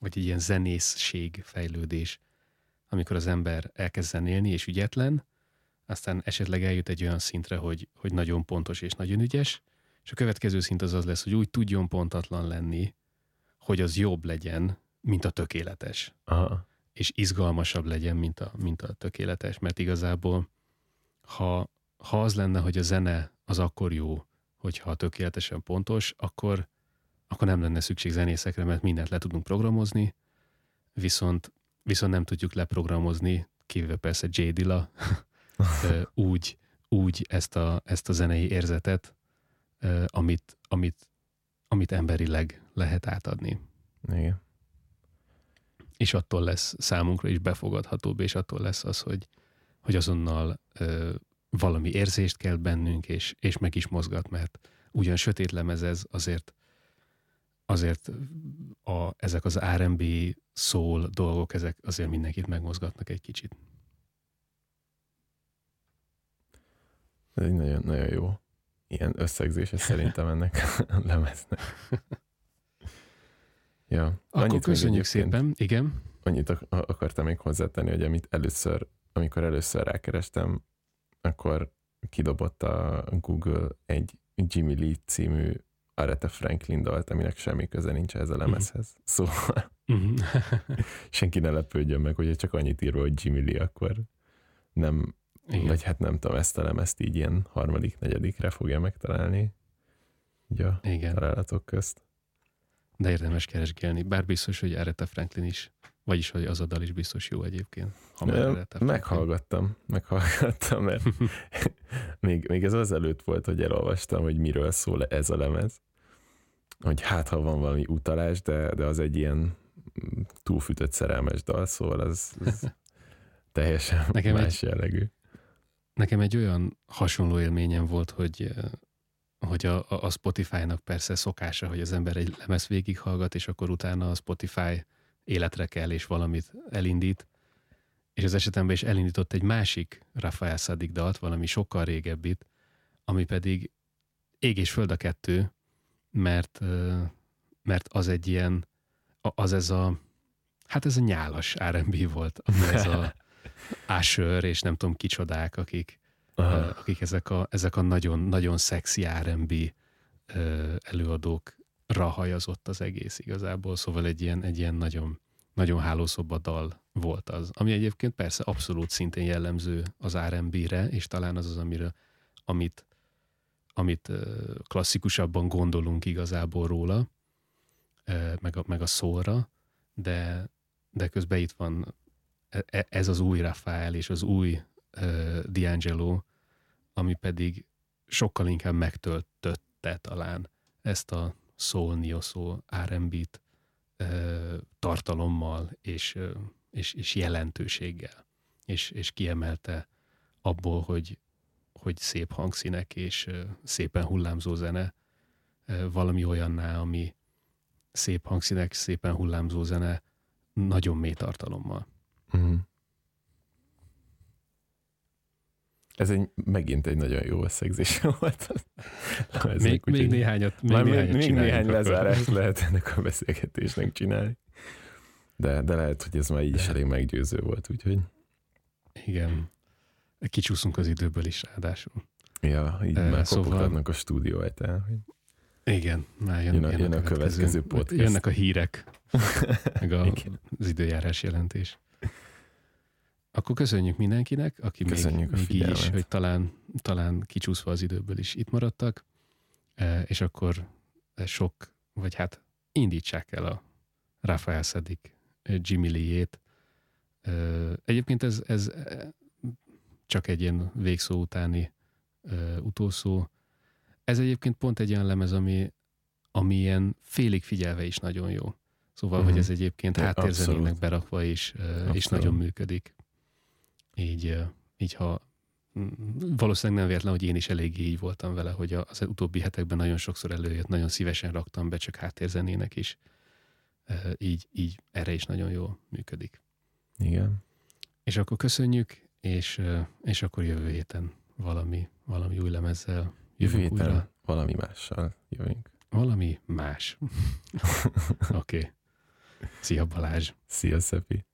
vagy egy ilyen zenészség fejlődés, amikor az ember elkezd zenélni és ügyetlen, aztán esetleg eljut egy olyan szintre, hogy, hogy nagyon pontos és nagyon ügyes, és a következő szint az az lesz, hogy úgy tudjon pontatlan lenni, hogy az jobb legyen, mint a tökéletes. Aha. És izgalmasabb legyen, mint a, mint a tökéletes, mert igazából ha, ha az lenne, hogy a zene az akkor jó, hogyha tökéletesen pontos, akkor akkor nem lenne szükség zenészekre, mert mindent le tudunk programozni, viszont, viszont nem tudjuk leprogramozni, kivéve persze J. Dilla, úgy, úgy ezt, a, ezt a zenei érzetet, amit, amit, amit emberileg lehet átadni. Igen. És attól lesz számunkra is befogadhatóbb, és attól lesz az, hogy, hogy azonnal ö, valami érzést kell bennünk, és, és meg is mozgat, mert ugyan sötét lemez ez, azért azért a, ezek az R&B szól dolgok, ezek azért mindenkit megmozgatnak egy kicsit. Ez egy nagyon, nagyon jó ilyen összegzése szerintem ennek a lemeznek. Ja. Akkor köszönjük szépen, igen. Annyit akartam még hozzátenni, hogy amit először, amikor először rákerestem, akkor kidobott a Google egy Jimmy Lee című Aretha Franklin dalt, aminek semmi köze nincs ez a mhm. lemezhez. Uh-huh. Szóval uh-huh. senki ne lepődjön meg, hogyha csak annyit írva, hogy Jimmy Lee, akkor nem, Igen. vagy hát nem tudom, ezt a lemezt így ilyen harmadik, negyedikre fogja megtalálni így a Igen. találatok közt. De érdemes keresgélni, bár biztos, hogy Aretha Franklin is, vagyis hogy az a dal is biztos jó egyébként. Ha meghallgattam, meghallgattam, mert még, még ez az előtt volt, hogy elolvastam, hogy miről szól ez a lemez hogy hát ha van valami utalás, de, de az egy ilyen túlfűtött szerelmes dal, szóval az, az teljesen nekem más egy, jellegű. Nekem egy olyan hasonló élményem volt, hogy hogy a, a Spotify-nak persze szokása, hogy az ember egy lemez végighallgat, és akkor utána a Spotify életre kell, és valamit elindít. És az esetemben is elindított egy másik Rafael Sadik dalt, valami sokkal régebbit, ami pedig ég és föld a kettő, mert, mert az egy ilyen, az ez a, hát ez a nyálas R&B volt, ez a Asher és nem tudom kicsodák, akik, Aha. akik ezek a, ezek a nagyon, nagyon szexi R&B előadókra hajazott az egész igazából, szóval egy ilyen, egy ilyen nagyon, nagyon hálószoba dal volt az, ami egyébként persze abszolút szintén jellemző az R&B-re, és talán az az, amire, amit amit klasszikusabban gondolunk igazából róla, meg a, meg a szóra, de, de közben itt van e, e, ez az új Rafael és az új D'Angelo, ami pedig sokkal inkább megtöltötte talán ezt a soul, neo soul, R&B-t uh, tartalommal és, és, és jelentőséggel, és, és kiemelte abból, hogy hogy szép hangszínek és szépen hullámzó zene valami olyanná, ami szép hangszínek, szépen hullámzó zene, nagyon mély tartalommal. Mm. Ez egy, megint egy nagyon jó összegzés volt. Ez még, még néhányat, még, néhányat még néhány lezárást lehet ennek a beszélgetésnek csinálni. De, de lehet, hogy ez már így is elég meggyőző volt, úgyhogy Igen. Kicsúszunk az időből is ráadásul. Ja, így Eh, már szóval- a stúdió ajtán. Igen, már jön, Jön a- jön a következő podcast. Jönnek a hírek, meg a, az időjárás jelentés. Akkor köszönjük mindenkinek, aki még, Köszönjük a még így is, hogy talán, talán kicsúszva az időből is itt maradtak, Eh, és akkor eh, sok, vagy hát indítsák el a Rafael Szedik Jimmy Lee-ét. Eh, Egyébként ez, ez csak egy ilyen végszó utáni eh, utószó. Ez egyébként pont egy olyan lemez, ami, ami ilyen félig figyelve is nagyon jó. Szóval, uh-huh. Mhm. hogy ez egyébként háttérzenének berakva is, és Abszolút. nagyon működik. Így, eh, így ha valószínűleg nem véletlen, hogy én is eléggé így voltam vele, hogy az utóbbi hetekben nagyon sokszor előjött, nagyon szívesen raktam be, csak háttérzenének is. Így, így erre is nagyon jól működik. Igen. És akkor köszönjük, és, és akkor jövő héten valami, valami új lemezzel Jövő héten újra. valami mással jövünk. Valami más. Oké. Okay. Szia Balázs! Szia, Szepi!